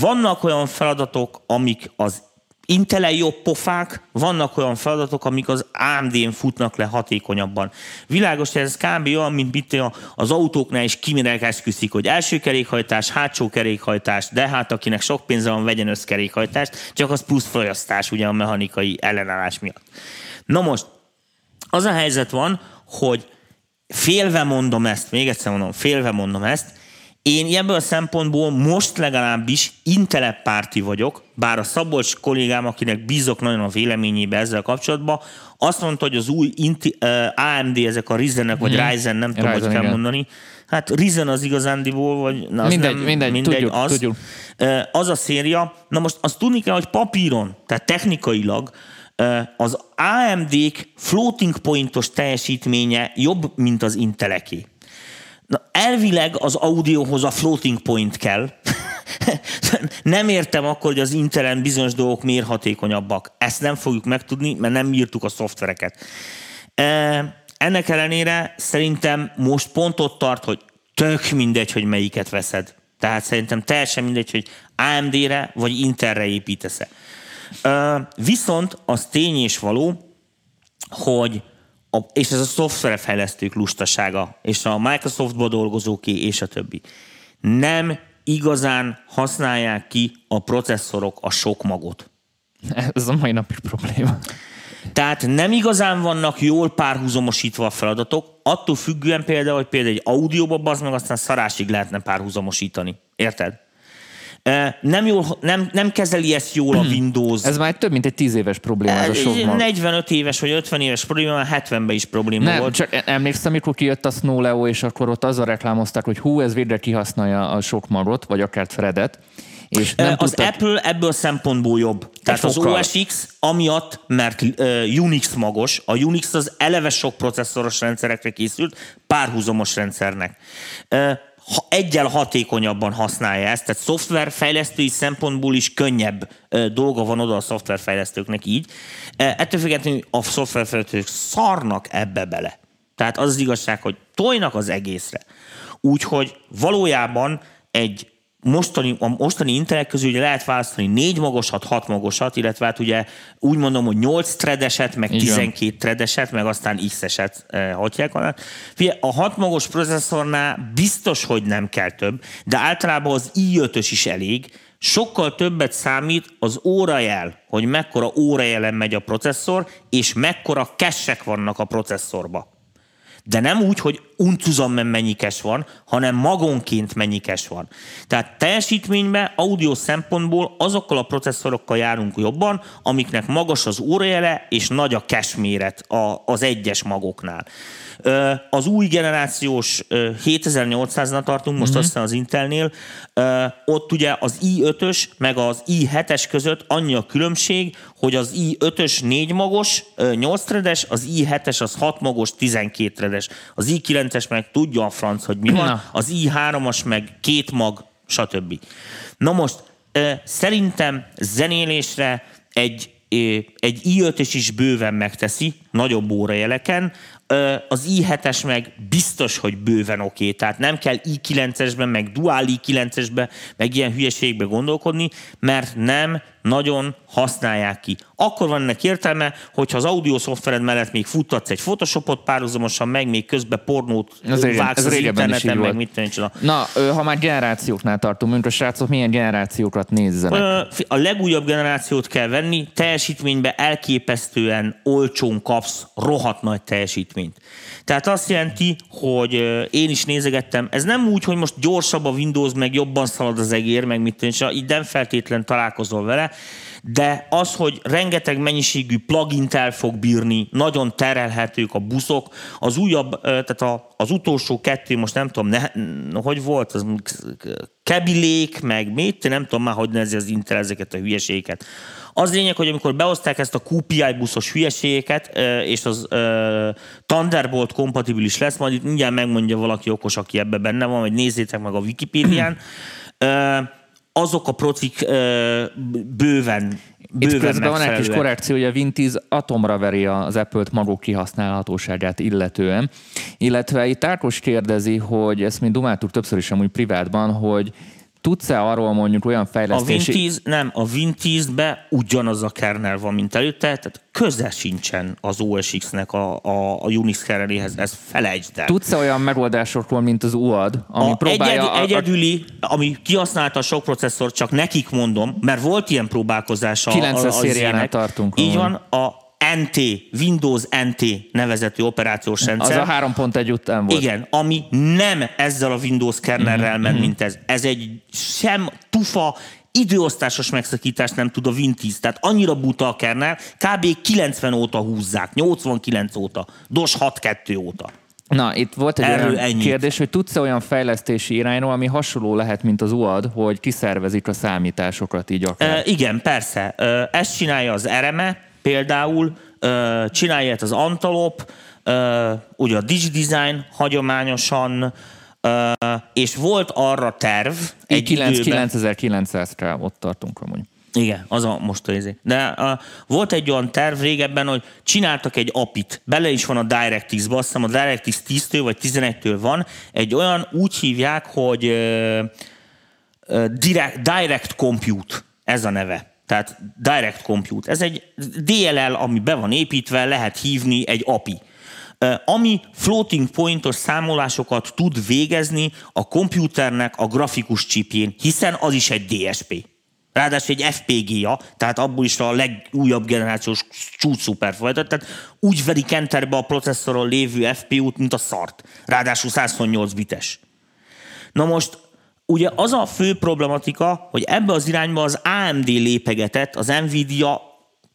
Vannak olyan feladatok, amik az Intel jobb pofák, vannak olyan feladatok, amik az AMD-n futnak le hatékonyabban. Világos, hogy ez kb. olyan, mint mit az autóknál is kimirek esküszik, hogy első kerékhajtás, hátsó kerékhajtás, de hát akinek sok pénze van, vegyen összkerékhajtást, csak az plusz folyasztás ugye a mechanikai ellenállás miatt. Na most, az a helyzet van, hogy félve mondom ezt, még egyszer mondom, félve mondom ezt, én ebből a szempontból most legalábbis inteleppárti vagyok, bár a Szabolcs kollégám, akinek bízok nagyon a véleményébe ezzel kapcsolatban, azt mondta, hogy az új Inti, uh, AMD, ezek a Ryzenek, vagy hmm. Ryzen, nem tudom, Ryzen, hogy kell mondani. Hát Ryzen az igazándiból, vagy na, az mindegy, nem, mindegy, mindegy tudjuk, az, tudjuk. Az a széria. Na most azt tudni kell, hogy papíron, tehát technikailag az AMD-k floating pointos teljesítménye jobb, mint az Inteleké. Na, elvileg az audióhoz a floating point kell. nem értem akkor, hogy az Intelen bizonyos dolgok miért hatékonyabbak. Ezt nem fogjuk megtudni, mert nem írtuk a szoftvereket. Ennek ellenére szerintem most pontot tart, hogy tök mindegy, hogy melyiket veszed. Tehát szerintem teljesen mindegy, hogy AMD-re vagy Intelre építesz-e. Viszont az tény és való, hogy a, és ez a szoftverfejlesztők lustasága, és a Microsoftban dolgozóké, és a többi. Nem igazán használják ki a processzorok a sok magot. Ez a mai napi probléma. Tehát nem igazán vannak jól párhuzamosítva a feladatok, attól függően például, hogy például egy audióba bazd meg, aztán szarásig lehetne párhuzamosítani. Érted? Nem, jól, nem, nem kezeli ezt jól a hmm. Windows. Ez már több mint egy 10 éves probléma. Ez a sok 45 éves vagy 50 éves probléma, 70-ben is probléma nem, volt. Csak emlékszem, amikor kijött a Snow Leo, és akkor ott azzal reklámozták, hogy hú, ez végre kihasználja a sok magot, vagy akár Fredet. És nem az tudtak... Apple ebből szempontból jobb. Tehát az OS X amiatt, mert uh, Unix magos, a Unix az eleve sok processzoros rendszerekre készült, párhuzamos rendszernek. Uh, egyel hatékonyabban használja ezt, tehát szoftverfejlesztői szempontból is könnyebb dolga van oda a szoftverfejlesztőknek így. Ettől függetlenül a szoftverfejlesztők szarnak ebbe bele. Tehát az az igazság, hogy tojnak az egészre. Úgyhogy valójában egy mostani, a mostani interek közül ugye lehet választani négy magosat, hat magosat, illetve hát ugye úgy mondom, hogy nyolc tredeset, meg Igen. 12 tredeset, meg aztán x-eset eh, hagyják. A hat magos processzornál biztos, hogy nem kell több, de általában az i5-ös is elég, sokkal többet számít az órajel, hogy mekkora órajelen megy a processzor, és mekkora kessek vannak a processzorba. De nem úgy, hogy uncuzammen mennyi cache van, hanem magonként mennyi cache van. Tehát teljesítményben, audio szempontból azokkal a processzorokkal járunk jobban, amiknek magas az órajele és nagy a cache méret az egyes magoknál. Az új generációs 7800-nál tartunk, most mm-hmm. aztán az Intelnél, ott ugye az i5-ös meg az i7-es között annyi a különbség, hogy az i5-ös 4 magos, 8 tredes, az i7-es az 6 magos, 12 tredes. Az i9 i9-es meg tudja a franc, hogy mi van, Na. az i3-as meg két mag, stb. Na most, szerintem zenélésre egy, egy i5-ös is bőven megteszi, nagyobb órajeleken, az i7-es meg biztos, hogy bőven oké, okay. tehát nem kell i9-esben, meg dual i9-esben, meg ilyen hülyeségbe gondolkodni, mert nem nagyon használják ki. Akkor van ennek értelme, hogyha az audio szoftvered mellett még futtatsz egy Photoshopot párhuzamosan, meg még közben pornót Ez régen- vágsz ez az interneten, meg mit tudom. Na, ha már generációknál tartunk, mint a srácok, milyen generációkat nézzenek? A legújabb generációt kell venni, teljesítménybe elképesztően olcsón kapsz rohadt nagy teljesítményt. Tehát azt jelenti, hogy én is nézegettem, ez nem úgy, hogy most gyorsabb a Windows, meg jobban szalad az egér, meg mit tudom, így nem feltétlen találkozol vele, de az, hogy rengeteg mennyiségű plugint el fog bírni, nagyon terelhetők a buszok, az újabb, tehát a, az utolsó kettő, most nem tudom, ne, hogy volt, az kebilék, meg mit, nem tudom már, hogy nevezi az Intel ezeket a hülyeségeket. Az lényeg, hogy amikor behozták ezt a QPI buszos hülyeségeket, és az Thunderbolt kompatibilis lesz, majd itt mindjárt megmondja valaki okos, aki ebbe benne van, vagy nézzétek meg a Wikipédián, azok a procik ö, bőven, Itt bőven közben van egy kis korrekció, hogy a Windows atomra veri az Apple-t maguk kihasználhatóságát illetően. Illetve itt Ákos kérdezi, hogy ezt mi dumáltuk többször is amúgy privátban, hogy tudsz-e arról mondjuk olyan A fejlesztési... Windows, nem, a Windows-be ugyanaz a kernel van, mint előtte, tehát köze sincsen az OS X-nek a, a, a Unix kerneléhez, ezt felejtsd el. Tudsz-e olyan megoldásokról, mint az UAD, ami a próbálja... egyed, a- a- egyedüli, ami kihasználta a sok processzor, csak nekik mondom, mert volt ilyen próbálkozás a, 9-es a, a Z-nek. tartunk, Így van, a NT, Windows NT nevezetű operációs az rendszer. a 3.1 után volt. Igen, ami nem ezzel a Windows kernelrel ment, mint ez. Ez egy sem tufa, időosztásos megszakítást nem tud a Windows. Tehát annyira buta a kernel, kb. 90 óta húzzák, 89 óta, DOS 6.2 óta. Na, itt volt egy Erről olyan ennyit. kérdés, hogy tudsz-e olyan fejlesztési irányról, ami hasonló lehet, mint az UAD, hogy kiszervezik a számításokat így akár. E, igen, persze. E, ezt csinálja az RME például, csinálja ezt az Antalop, ugye a DigiDesign hagyományosan, és volt arra terv egy 9 időben, 9900-ra ott tartunk amúgy. Igen, az a most az. De uh, volt egy olyan terv régebben, hogy csináltak egy apit, bele is van a DirectX-ba, azt hiszem a DirectX 10-től vagy 11-től van, egy olyan úgy hívják, hogy uh, uh, direct, direct Compute, ez a neve. Tehát Direct Compute. Ez egy DLL, ami be van építve, lehet hívni egy API ami floating pointos számolásokat tud végezni a komputernek a grafikus csipjén, hiszen az is egy DSP. Ráadásul egy FPGA, tehát abból is a legújabb generációs csúcs szuper folytat, tehát úgy verik enterbe a processzoron lévő FPU-t, mint a szart. Ráadásul 128 bites. Na most ugye az a fő problematika, hogy ebbe az irányba az AMD lépegetett, az Nvidia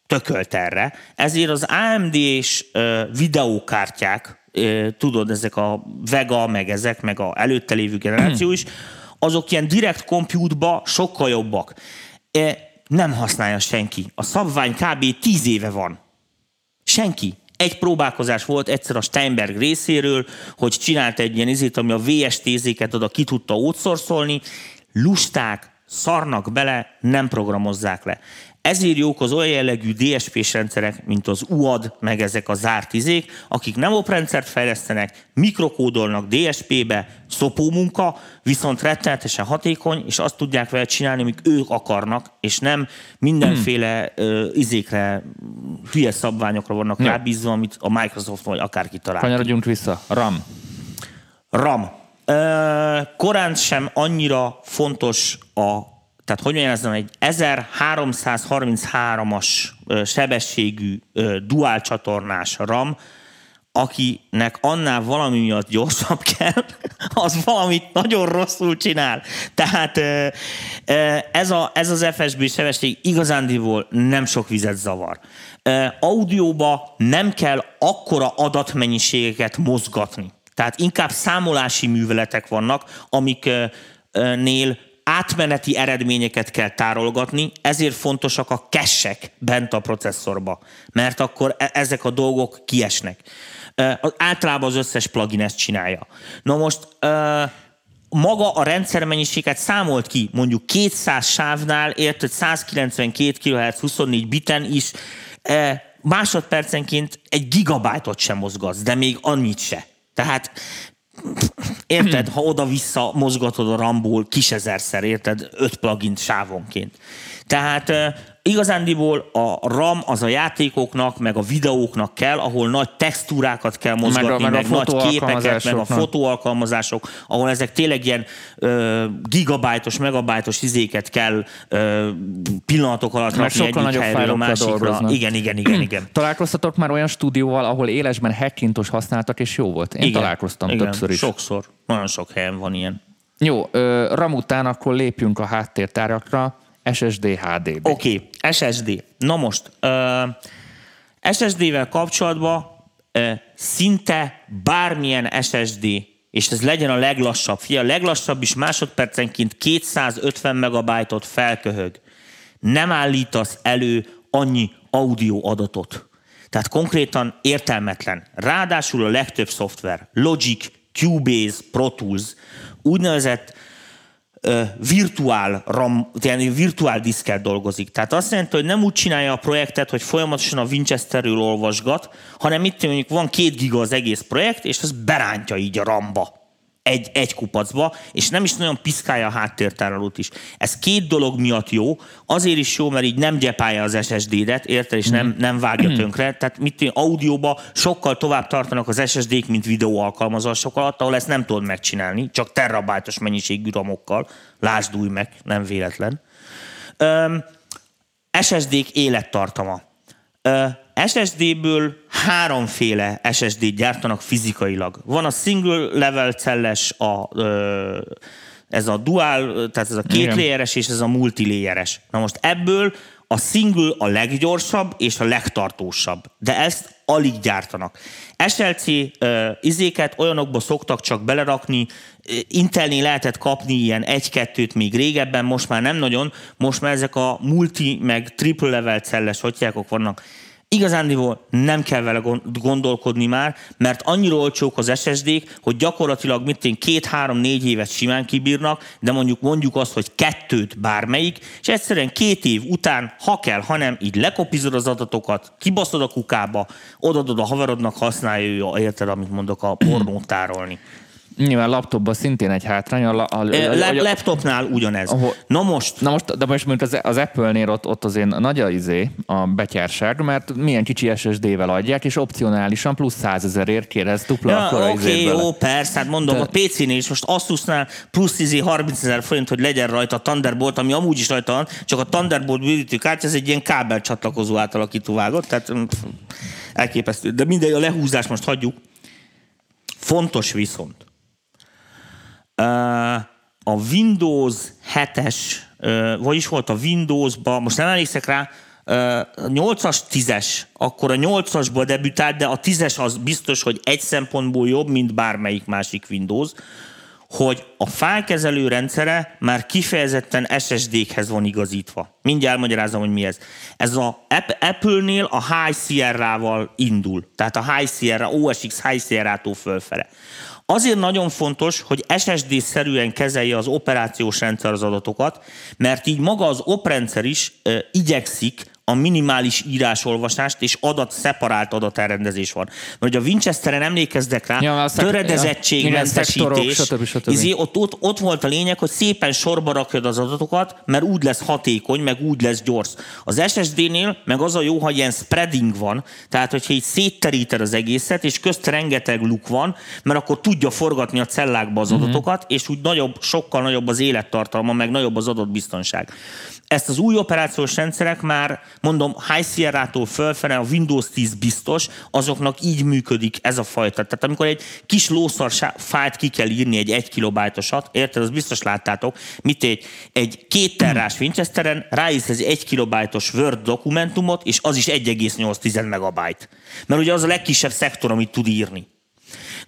tökölt erre, ezért az AMD-s videókártyák, tudod, ezek a Vega, meg ezek, meg a előtte lévő generáció is, azok ilyen direct compute-ba sokkal jobbak. Nem használja senki. A szabvány kb. 10 éve van. Senki. Egy próbálkozás volt egyszer a Steinberg részéről, hogy csinált egy ilyen izét, ami a VST-zéket oda ki tudta outsourcolni. Lusták, szarnak bele, nem programozzák le. Ezért jók az olyan jellegű DSP-s rendszerek, mint az UAD, meg ezek a zárt izék, akik nem oprendszert fejlesztenek, mikrokódolnak DSP-be, szopó munka, viszont rettenetesen hatékony, és azt tudják vele csinálni, amik ők akarnak, és nem mindenféle ö, izékre, hülye szabványokra vannak Ja. rábízva, amit a Microsoft vagy akárki talál. Kanyarodjunk vissza. RAM. RAM. Ö, korán sem annyira fontos a, tehát hogy mondjam, ezen egy 1333-as ö, sebességű dual csatornás RAM, akinek annál valami miatt gyorsabb kell, az valamit nagyon rosszul csinál. Tehát ez, a, ez az FSB sebesség igazándiból nem sok vizet zavar. Audióba nem kell akkora adatmennyiségeket mozgatni. Tehát inkább számolási műveletek vannak, amiknél átmeneti eredményeket kell tárolgatni, ezért fontosak a kessek bent a processzorba, mert akkor e- ezek a dolgok kiesnek. Általában az összes plugin ezt csinálja. Na most maga a rendszermennyiséget számolt ki, mondjuk 200 sávnál, érted, 192 kHz 24 biten is, másodpercenként egy gigabájtot sem mozgatsz, de még annyit se. Tehát érted, ha oda-vissza mozgatod a ramból kis ezerszer, érted, öt plugin sávonként. Tehát igazándiból a RAM az a játékoknak, meg a videóknak kell, ahol nagy textúrákat kell mozgatni, meg, a, meg, meg nagy képeket, meg a fotóalkalmazások, ahol ezek tényleg ilyen ö, gigabájtos, megabájtos izéket kell ö, pillanatok alatt meg rakni egyik nagyobb helyről a másikra. Dolgoznak. Igen, igen, igen, igen. Találkoztatok már olyan stúdióval, ahol élesben hackintos használtak, és jó volt? Én igen, találkoztam igen, többször is. sokszor. Nagyon sok helyen van ilyen. Jó, RAM után akkor lépjünk a háttértárakra. SSD HDD. Oké, okay, SSD. Na most, uh, SSD-vel kapcsolatban uh, szinte bármilyen SSD, és ez legyen a leglassabb, fia, a leglassabb is másodpercenként 250 megabájtot felköhög. Nem állítasz elő annyi audio adatot. Tehát konkrétan értelmetlen. Ráadásul a legtöbb szoftver, Logic, Cubase, Pro Tools, úgynevezett virtuál RAM, yani virtuál diszkel dolgozik. Tehát azt jelenti, hogy nem úgy csinálja a projektet, hogy folyamatosan a Winchesterről olvasgat, hanem itt mondjuk van két giga az egész projekt, és az berántja így a ramba egy, egy kupacba, és nem is nagyon piszkálja a háttértárolót is. Ez két dolog miatt jó, azért is jó, mert így nem gyepálja az SSD-det, érted, és nem, mhm. nem vágja tönkre. Tehát mit audióba sokkal tovább tartanak az SSD-k, mint videó alkalmazások alatt, ahol ezt nem tudod megcsinálni, csak terabájtos mennyiségű ramokkal. Lásd új meg, nem véletlen. Um, SSD-k élettartama. Uh, SSD-ből háromféle SSD-t gyártanak fizikailag. Van a single level celles, a, ez a dual, tehát ez a két layeres és ez a multilayeres. Na most ebből a single a leggyorsabb és a legtartósabb, de ezt alig gyártanak. SLC uh, izéket olyanokba szoktak csak belerakni, Intelnél lehetett kapni ilyen egy-kettőt még régebben, most már nem nagyon, most már ezek a multi meg triple level celles hotyákok vannak igazándiból nem kell vele gondolkodni már, mert annyira olcsók az SSD-k, hogy gyakorlatilag mit én két-három-négy évet simán kibírnak, de mondjuk mondjuk azt, hogy kettőt bármelyik, és egyszerűen két év után, ha kell, ha nem, így lekopizod az adatokat, kibaszod a kukába, odadod a haverodnak, használja ő, érted, amit mondok, a pornót tárolni. Nyilván laptopban szintén egy hátrány. A, a, a, a, a, laptopnál ugyanez. Ahol, na most... Na most, de most mint az, az Apple-nél ott, ott azért nagy a, izé, a betyárság, mert milyen kicsi SSD-vel adják, és opcionálisan plusz 100 ezerért kérez dupla ja, akkor Oké, okay, jó, persze, hát mondom, de... a PC-nél is most Asusnál plusz izé 30 ezer forint, hogy legyen rajta a Thunderbolt, ami amúgy is rajta van, csak a Thunderbolt bővítő kártya, ez egy ilyen kábel csatlakozó átalakító vágott, tehát mm, elképesztő. De mindegy, a lehúzás most hagyjuk. Fontos viszont, a Windows 7-es, vagyis volt a Windows-ba, most nem emlékszek rá, 8-as, 10-es, akkor a 8-asból debütált, de a 10-es az biztos, hogy egy szempontból jobb, mint bármelyik másik Windows, hogy a fájkezelő rendszere már kifejezetten SSD-khez van igazítva. Mindjárt elmagyarázom, hogy mi ez. Ez a Apple-nél a High Sierra-val indul. Tehát a High Sierra, OS X High Sierra-tól fölfele. Azért nagyon fontos, hogy SSD-szerűen kezelje az operációs rendszer az adatokat, mert így maga az oprendszer is e, igyekszik a minimális írásolvasást és adat szeparált adaterendezés van. Mert a Winchesteren emlékeztek rá, ja, töredezettség, ja, stb. stb. Izé, ott, ott, ott, volt a lényeg, hogy szépen sorba rakjad az adatokat, mert úgy lesz hatékony, meg úgy lesz gyors. Az SSD-nél meg az a jó, hogy ilyen spreading van, tehát hogyha így szétteríted az egészet, és közt rengeteg luk van, mert akkor tudja forgatni a cellákba az mhm. adatokat, mm-hmm. és úgy nagyobb, sokkal nagyobb az élettartalma, meg nagyobb az adatbiztonság. Ezt az új operációs rendszerek már, mondom, High Sierra-tól fölfele, a Windows 10 biztos, azoknak így működik ez a fajta. Tehát amikor egy kis lószar fájt ki kell írni egy 1 kilobájtosat, érted, az biztos láttátok, mit egy, egy két terrás Winchesteren ráírsz egy 1 kilobájtos Word dokumentumot, és az is 1,8 megabyte. Mert ugye az a legkisebb szektor, amit tud írni.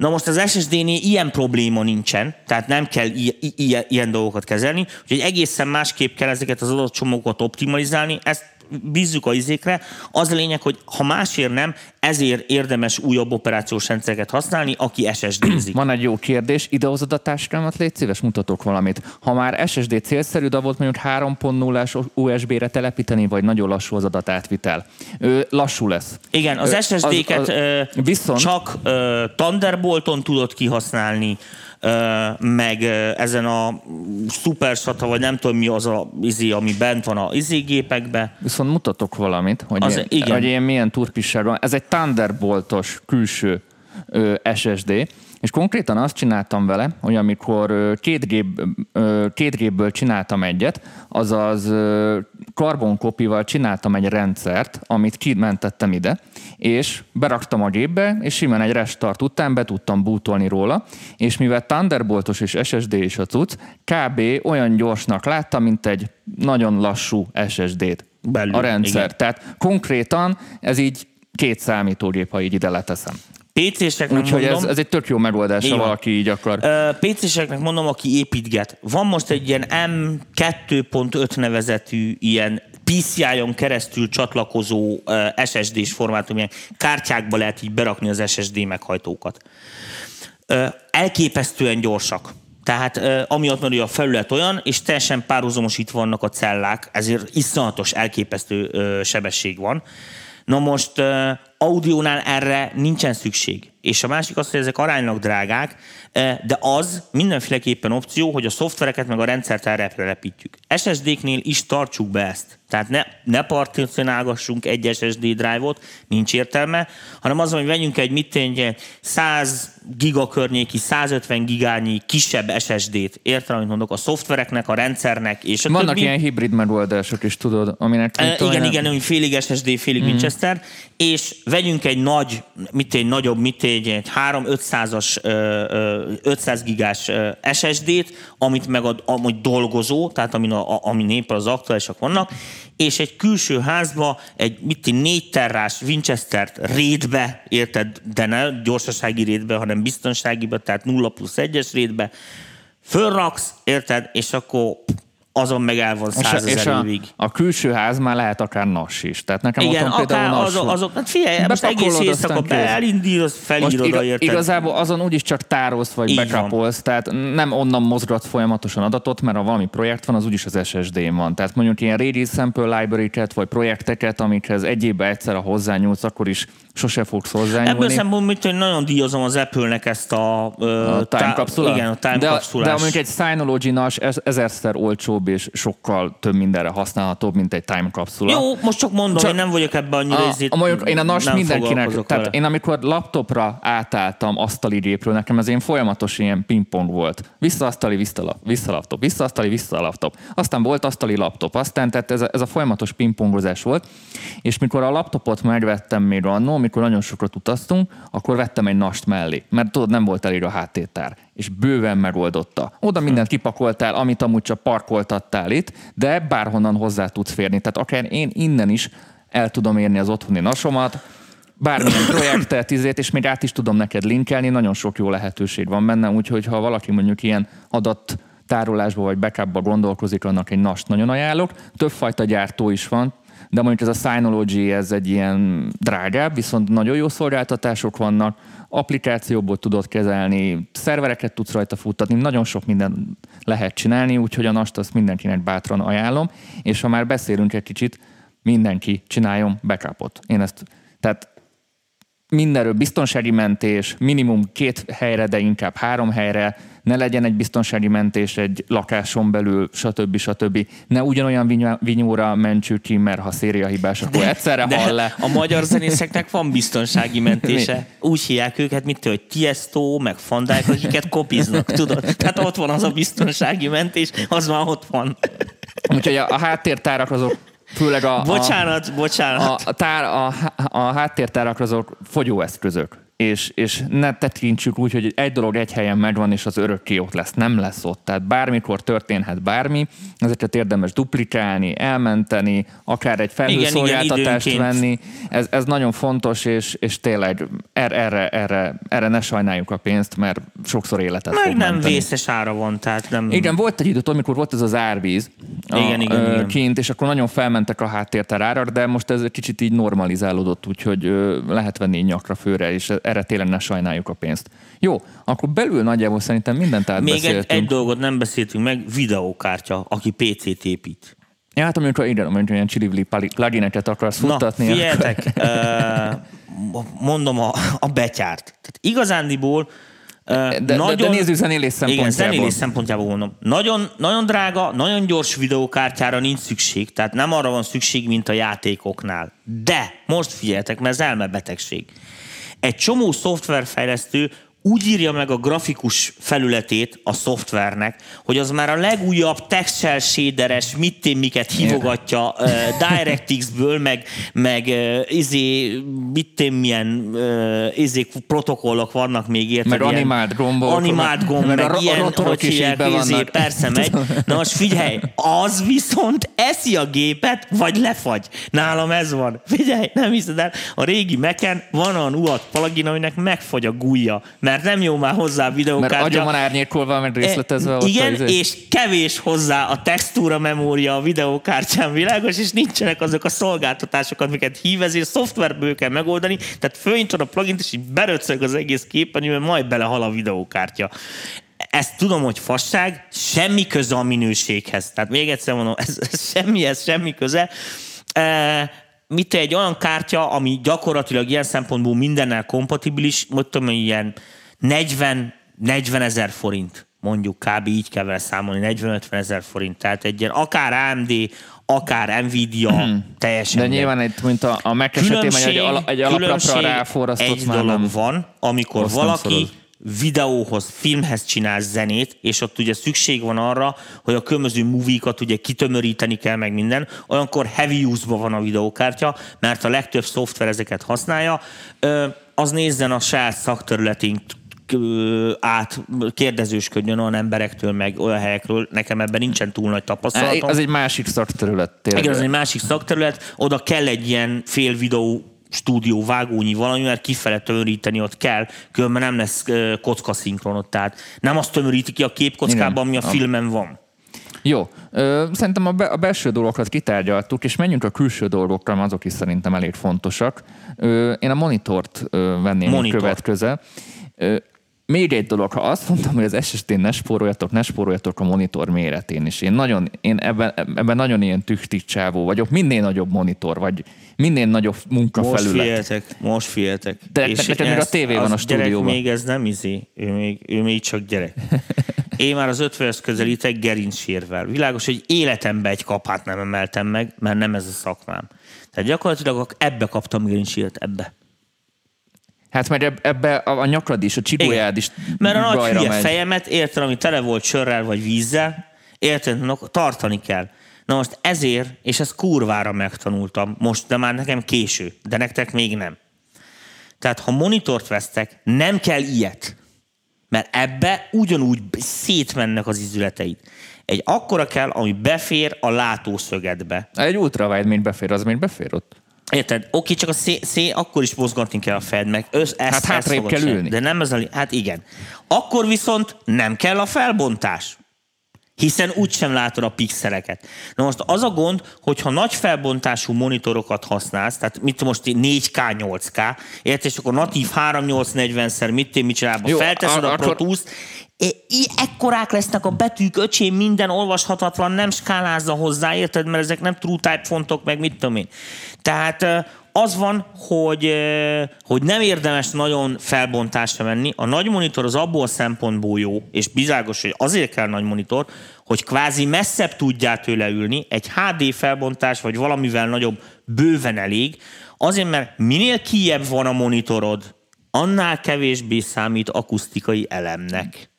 Na most az SSD-nél ilyen probléma nincsen, tehát nem kell i- i- ilyen dolgokat kezelni, úgyhogy egészen másképp kell ezeket az adatcsomókat optimalizálni, ezt bízzuk a izékre. Az a lényeg, hogy ha másért nem, ezért érdemes újabb operációs rendszereket használni, aki SSD-zik. Van egy jó kérdés, idehozod a táskámat, légy szíves, mutatok valamit. Ha már SSD célszerű, de volt mondjuk 3.0-as USB-re telepíteni, vagy nagyon lassú az adatátvitel. Ő lassú lesz. Igen, az SSD-ket viszont... csak uh, Thunderbolton tudod kihasználni, meg ezen a SuperSATA, vagy nem tudom mi az a izé, ami bent van a izé gépekbe. Viszont mutatok valamit, hogy, az, én, igen. hogy én milyen turpisságban. Ez egy Thunderboltos külső SSD, és konkrétan azt csináltam vele, hogy amikor két, gép, két gépből csináltam egyet, azaz karbonkopival csináltam egy rendszert, amit kimentettem ide, és beraktam a gépbe, és simán egy restart után be tudtam bootolni róla, és mivel Thunderboltos és SSD is a cucc, kb. olyan gyorsnak láttam, mint egy nagyon lassú SSD-t Belül, a rendszer. Igen. Tehát konkrétan ez így két számítógép, ha így ide leteszem. PC-seknek Úgyhogy mondom, ez, ez egy tök jó megoldás, ha valaki így akar. PC-seknek mondom, aki építget. Van most egy ilyen M2.5 nevezetű ilyen PCI-on keresztül csatlakozó SSD-s formátum, ilyen kártyákba lehet így berakni az SSD meghajtókat. Elképesztően gyorsak. Tehát amiatt, mert a felület olyan, és teljesen párhuzamos itt vannak a cellák, ezért iszonyatos, elképesztő sebesség van. Na most uh, audiónál erre nincsen szükség. És a másik az, hogy ezek aránylag drágák, de az mindenféleképpen opció, hogy a szoftvereket meg a rendszert erre repítjük. SSD-knél is tartsuk be ezt. Tehát ne, ne particionálgassunk egy SSD drive-ot, nincs értelme, hanem az, hogy vegyünk egy mit egy 100 giga környéki, 150 gigányi kisebb SSD-t, értem, amit mondok, a szoftvereknek, a rendszernek, és a Vannak többi. ilyen hibrid megoldások is, tudod, aminek... E, igen, olyan... igen, hogy félig SSD, félig mm. Winchester, és vegyünk egy nagy, mit egy nagyobb, mit egy 3-500-as, 500 gigás SSD-t, amit meg a, amúgy dolgozó, tehát amin, a, amin éppen az aktuálisak vannak, és egy külső házba egy mit négy terrás Winchester rétbe, érted, de ne gyorsasági rétbe, hanem biztonságiba, tehát 0 plusz 1-es rétbe, fölraksz, érted, és akkor azon meg el van százezer évig. A, a külső ház már lehet akár nas is. Tehát nekem Igen, otthon például azok, azok, hát figyelj, most egész éjszaka elindítasz, felírod, a érted. Igazából azon úgyis csak tárolsz, vagy backupolsz, tehát nem onnan mozgat folyamatosan adatot, mert ha valami projekt van, az úgyis az SSD-n van. Tehát mondjuk ilyen Ready Sample library-ket, vagy projekteket, amikhez egy évben egyszer a hozzányúlsz, akkor is sose fogsz hozzányúlni. Ebből szempontból, hogy nagyon díjazom az Apple-nek ezt a, a time capsule Igen, a time de, capsulás. de mondjuk egy Synology-nas ezerszer olcsóbb és sokkal több mindenre használhatóbb, mint egy time capsula. Jó, most csak mondom, csak én nem vagyok ebben annyira a, a, mondjuk én a NAS mindenkinek, tehát vele. én amikor laptopra átálltam asztali gépről, nekem ez ilyen folyamatos ilyen pingpong volt. Vissza asztali, vissza, vissza laptop, vissza asztali, vissza laptop. Aztán volt asztali laptop, aztán tehát ez a, ez a folyamatos pingpongozás volt, és mikor a laptopot megvettem még annól, amikor nagyon sokat utaztunk, akkor vettem egy nast mellé, mert tudod, nem volt elég a háttértár, és bőven megoldotta. Oda mindent kipakoltál, amit amúgy csak parkoltattál itt, de bárhonnan hozzá tudsz férni. Tehát akár én innen is el tudom érni az otthoni nasomat, bármilyen projektet, izét, és még át is tudom neked linkelni, nagyon sok jó lehetőség van benne, úgyhogy ha valaki mondjuk ilyen adat tárolásba vagy backupba gondolkozik, annak egy NAS nagyon ajánlok. Többfajta gyártó is van, de mondjuk ez a Synology, ez egy ilyen drágább, viszont nagyon jó szolgáltatások vannak, applikációból tudod kezelni, szervereket tudsz rajta futtatni, nagyon sok minden lehet csinálni, úgyhogy a NAST azt mindenkinek bátran ajánlom, és ha már beszélünk egy kicsit, mindenki csináljon backupot. Én ezt, tehát mindenről biztonsági mentés, minimum két helyre, de inkább három helyre, ne legyen egy biztonsági mentés egy lakáson belül, stb. stb. Ne ugyanolyan vinyóra mentsük ki, mert ha széria hibás, akkor de, egyszerre de hall le. A magyar zenészeknek van biztonsági mentése. Úgy hívják őket, mint hogy Tiesto, meg Fandák, akiket kopiznak, tudod? Tehát ott van az a biztonsági mentés, az már ott van. Úgyhogy a, a háttértárak azok Főleg a, bocsánat, a, bocsánat. A, a, tár, a, a háttértárak azok fogyóeszközök és, és ne tekintsük úgy, hogy egy dolog egy helyen megvan, és az örökké ott lesz. Nem lesz ott. Tehát bármikor történhet bármi, ezeket érdemes duplikálni, elmenteni, akár egy felhőszolgáltatást venni. Ez, ez nagyon fontos, és, és tényleg erre, erre, erre, erre ne sajnáljuk a pénzt, mert sokszor életet Meg fog nem menteni. vészes ára van, tehát nem... Igen, volt egy idő, amikor volt ez az árvíz a, Igen, igen, ö, igen. kint, és akkor nagyon felmentek a háttérterárak, de most ez egy kicsit így normalizálódott, úgyhogy ö, lehet venni nyakra főre, és erre tényleg ne sajnáljuk a pénzt. Jó, akkor belül nagyjából szerintem mindent Még egy, átbeszéltünk. egy dolgot nem beszéltünk meg, videókártya, aki PC-t épít. Ja, hát amikor igen, amikor ilyen csirivli plugineket akarsz futtatni. Na, akkor- figyeljetek, ö, mondom a, a betyárt. Tehát igazándiból De, de, nagyon, de nézzük zenélés igen, szempontjából. zenélés szempontjából mondom. Nagyon, nagyon drága, nagyon gyors videókártyára nincs szükség, tehát nem arra van szükség, mint a játékoknál. De, most figyeljetek, mert ez elmebetegség. Egy csomó szoftverfejlesztő úgy írja meg a grafikus felületét a szoftvernek, hogy az már a legújabb textshell shaderes, mit miket hívogatja uh, DirectX-ből, meg, meg uh, izé, mit milyen uh, izé, protokollok vannak még érted? Meg ilyen animált gombok, Animált gomb, meg meg, a a ilyen, rotorok hogy hívják, izé, persze megy. Na most figyelj, az viszont eszi a gépet, vagy lefagy. Nálam ez van. Figyelj, nem hiszed el, a régi meken van olyan UAT plugin, aminek megfagy a gújja, mert nem jó már hozzá a Mert videókártya. agyon van árnyékolva, meg részletezve. ott E, Igen, a izé. és kevés hozzá a textúra memória a videókártyán világos, és nincsenek azok a szolgáltatások, amiket hív, ezért szoftverből kell megoldani, tehát fölnyitod a plugint, és így beröcög az egész képernyőben, majd belehal a videókártya. Ezt tudom, hogy fasság, semmi köze a minőséghez. Tehát még egyszer mondom, ez, ez semmihez semmi köze. E, mit egy olyan kártya, ami gyakorlatilag ilyen szempontból mindennel kompatibilis, tudom, hogy ilyen 40, 40 ezer forint, mondjuk kb. így kell vele számolni, 40-50 ezer forint. Tehát egy ilyen akár AMD, akár Nvidia, teljesen De nyilván egy, mint a, a Mac esetében egy, ala, egy különbség ráforrasztott egy már dolog nem. van, amikor valaki szorod. Videóhoz, filmhez csinál zenét, és ott ugye szükség van arra, hogy a különböző movie-kat ugye kitömöríteni kell meg minden, olyankor heavy use-ba van a videókártya, mert a legtöbb szoftver ezeket használja, az nézzen a saját szakterületén át kérdezősködjön olyan emberektől, meg olyan helyekről, nekem ebben nincsen túl nagy tapasztalatom. Az egy másik szakterület. tényleg. Igen, az egy másik szakterület, oda kell egy ilyen fél videó stúdió, vágónyi valami, mert kifele tömöríteni ott kell, különben nem lesz ö, kockaszinkronot, tehát nem azt tömöríti ki a képkockában, ami a filmen van. Jó, ö, szerintem a, be, a belső dolgokat kitárgyaltuk, és menjünk a külső dolgokra, azok is szerintem elég fontosak. Ö, én a monitort ö, venném Monitor. Monitor. Még egy dolog, ha azt mondtam, hogy az SSD-n ne spóroljatok, ne spóroljatok a monitor méretén is. Én, nagyon, én ebben, ebben nagyon ilyen csávó vagyok. Minél nagyobb monitor, vagy minél nagyobb Most munkafelület. figyeltek, most figyeltek. De neked még a tévé van a stúdióban. még ez nem izé, ő még, ő még csak gyerek. Én már az 50 közelítek gerincsérvel. Világos, hogy életemben egy kapát nem emeltem meg, mert nem ez a szakmám. Tehát gyakorlatilag ebbe kaptam gerincsért, ebbe. Hát eb- ebbe a, nyakrad is, a csigolyád is Mert a nagy hülye megy. fejemet, érted, ami tele volt sörrel vagy vízzel, érted, no, tartani kell. Na most ezért, és ezt kurvára megtanultam, most, de már nekem késő, de nektek még nem. Tehát ha monitort vesztek, nem kell ilyet. Mert ebbe ugyanúgy szétmennek az izületeid. Egy akkora kell, ami befér a látószögedbe. Egy ultrawide még befér, az még befér ott. Érted? Oké, csak a szé, szé akkor is mozgatni kell a fejed meg. Össz, ezt, Hát hátrébb kell ülni. De nem ez a... Hát igen. Akkor viszont nem kell a felbontás. Hiszen úgysem látod a pixeleket. Na most az a gond, hogyha nagy felbontású monitorokat használsz, tehát mit most 4K, 8K, érted, és akkor natív 3840-szer mit mit csinálva, Jó, felteszed a ak- Pro ekkorák lesznek a betűk, öcsém, minden olvashatatlan, nem skálázza hozzá, érted, mert ezek nem true type fontok, meg mit tudom én. Tehát az van, hogy, hogy nem érdemes nagyon felbontásra menni. A nagy monitor az abból szempontból jó, és bizágos, hogy azért kell nagy monitor, hogy kvázi messzebb tudjál tőle ülni, egy HD felbontás, vagy valamivel nagyobb bőven elég, azért, mert minél kijebb van a monitorod, annál kevésbé számít akusztikai elemnek.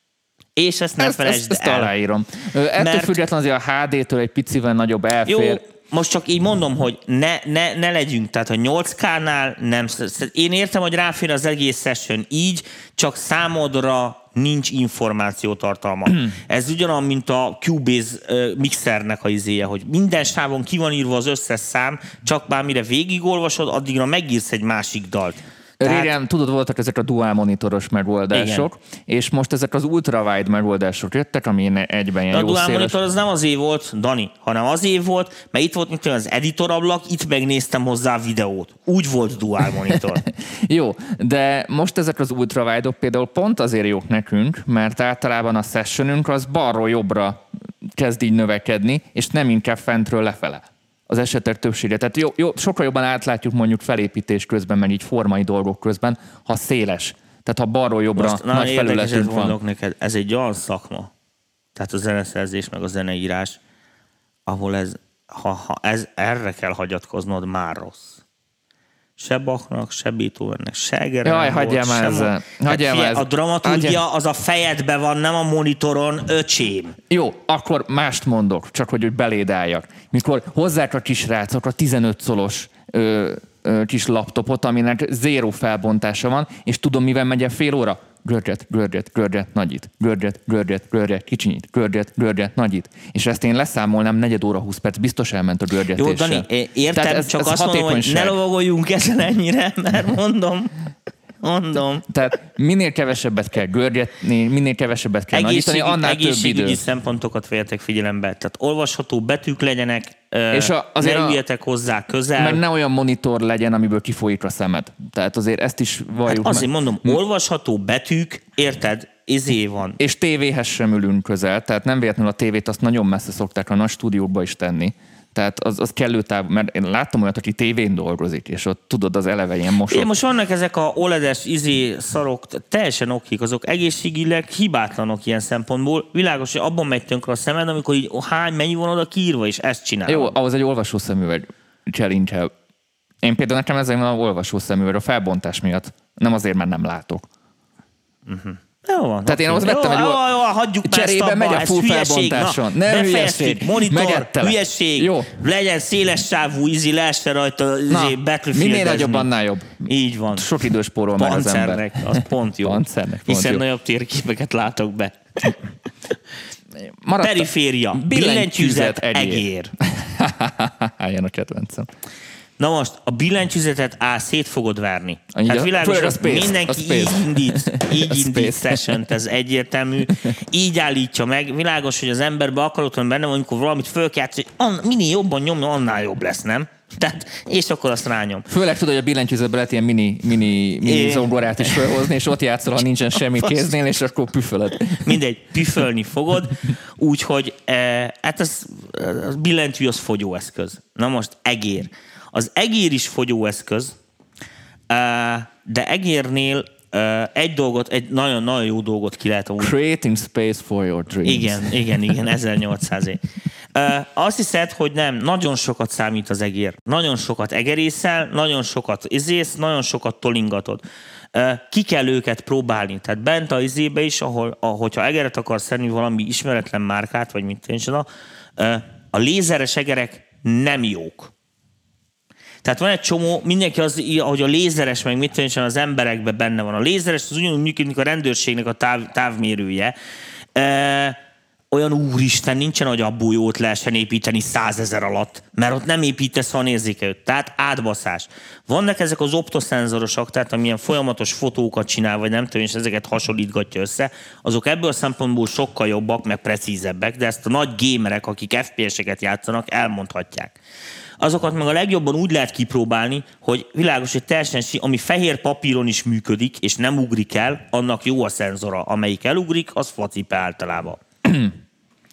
És ezt nem ezt, felejtsd ezt, ezt el. aláírom. Ettől Mert- függetlenül azért a HD-től egy picivel nagyobb elfér. Jó, most csak így mondom, hogy ne, ne, ne legyünk, tehát a 8K-nál nem, én értem, hogy ráfér az egész session így, csak számodra nincs információtartalma. Ez ugyanolyan, mint a Cubase mixernek a izéje, hogy minden sávon ki van írva az összes szám, csak bármire végigolvasod, addigra megírsz egy másik dalt. Tehát... Régen, tudod, voltak ezek a dual monitoros megoldások, Igen. és most ezek az ultrawide megoldások jöttek, ami egyben ilyen a jó dual széles... monitor az nem az év volt, Dani, hanem az év volt, mert itt volt mint az editorablak, itt megnéztem hozzá a videót. Úgy volt dual monitor. jó, de most ezek az ultrawide-ok például pont azért jók nekünk, mert általában a sessionünk az balról jobbra kezd így növekedni, és nem inkább fentről lefele az esetek többsége. Tehát jó, jó, sokkal jobban átlátjuk mondjuk felépítés közben, meg így formai dolgok közben, ha széles. Tehát ha balról jobbra Most, nagy felületünk van. neked, ez egy olyan szakma, tehát a zeneszerzés meg a zeneírás, ahol ez, ha, ha ez, erre kell hagyatkoznod, már rossz se Bachnak, se Beethovennek, se Egernek Jaj, hagyjál már ezzel. Hagyjál már A dramaturgia hagyjál. az a fejedben van, nem a monitoron, öcsém. Jó, akkor mást mondok, csak hogy, hogy belédáljak. Mikor hozzák a kisrácok a 15 szolos ö, ö, kis laptopot, aminek zéró felbontása van, és tudom, mivel megy fél óra? Görget, görget, görget, nagyít, görget, görget, görget, kicsinyít, görget, görget, nagyít. És ezt én leszámolnám negyed óra, 20 perc, biztos elment a görgetéssel. Jó, Dani, értem, ez, csak ez azt mondom, hogy ne lovagoljunk ezen ennyire, mert mondom, Mondom. Tehát minél kevesebbet kell görgetni, minél kevesebbet kell Egészség, nagyítani, annál több idő. szempontokat vegyetek figyelembe. Tehát olvasható betűk legyenek, és a, azért ne üljetek hozzá közel. Meg ne olyan monitor legyen, amiből kifolyik a szemed. Tehát azért ezt is valljuk. Hát azért meg. mondom, olvasható betűk, érted, izé van. És tévéhez sem ülünk közel, tehát nem véletlenül a tévét azt nagyon messze szokták a nagy stúdiókba is tenni. Tehát az, az kellő táv, mert én láttam olyat, aki tévén dolgozik, és ott tudod, az eleve ilyen mosott. Én most vannak ezek a OLED-es izé szarok, teljesen okik, azok egészségileg hibátlanok ilyen szempontból. Világos, hogy abban megy tönkre a szemed, amikor így oh, hány, mennyi van oda kiírva, és ezt csinál. Jó, ahhoz egy olvasó szemüveg challenge Én például nekem ezzel van a olvasó szemüveg a felbontás miatt. Nem azért, mert nem látok. Uh-huh. Jó van. Tehát én ahhoz vettem egy... Jó, jó, jó, hagyjuk Cserébe megy a full felbontáson. Na, nem hülyeség. Monitor, Megettelek. hülyeség. Jó. Legyen széles sávú, ízi, leesse rajta Na, izé, Battlefield. Minél nagyobb, annál jobb. Így van. Sok idős spórol meg az ember. az pont jó. Pancernek, pont Hiszen jó. nagyobb térképeket látok be. Maradt Periféria, billentyűzet, egér. Álljon a kedvencem. Na most a billentyűzetet á, szét fogod verni. Annyi hát világos, hogy space, mindenki így indít, így indít session ez egyértelmű. Így állítja meg. Világos, hogy az emberbe akarod, hogy benne van, amikor valamit föl kell hogy minél jobban nyomja, annál jobb lesz, nem? Tehát, és akkor azt rányom. Főleg tudod, hogy a billentyűzetbe lehet ilyen mini, mini, mini zongorát is felhozni, és ott játszol, ha nincsen semmi kéznél, és akkor püfölöd. Mindegy, püfölni fogod, úgyhogy e, hát az, az billentyű az fogyóeszköz. Na most egér. Az egér is fogyóeszköz, de egérnél egy dolgot, egy nagyon-nagyon jó dolgot ki lehet amúgy. Creating space for your dreams. Igen, igen, igen, 1800 é. Azt hiszed, hogy nem, nagyon sokat számít az egér. Nagyon sokat egerészel, nagyon sokat izész, nagyon sokat tolingatod. Ki kell őket próbálni. Tehát bent a izébe is, ahol, hogyha egeret akarsz szenni valami ismeretlen márkát, vagy mint én a lézeres egerek nem jók. Tehát van egy csomó, mindenki az, ahogy a lézeres, meg mit tudom, az emberekben benne van. A lézeres az ugyanúgy működik a rendőrségnek a táv, távmérője. E, olyan úristen, nincsen, hogy abból jót lehessen építeni százezer alatt, mert ott nem építesz, van érzékelőt. Tehát átbaszás. Vannak ezek az optoszenzorosok, tehát amilyen folyamatos fotókat csinál, vagy nem tudom, és ezeket hasonlítgatja össze, azok ebből a szempontból sokkal jobbak, meg precízebbek, de ezt a nagy gémerek, akik FPS-eket játszanak, elmondhatják azokat meg a legjobban úgy lehet kipróbálni, hogy világos, hogy teljesen, ami fehér papíron is működik, és nem ugrik el, annak jó a szenzora. Amelyik elugrik, az facipe általában.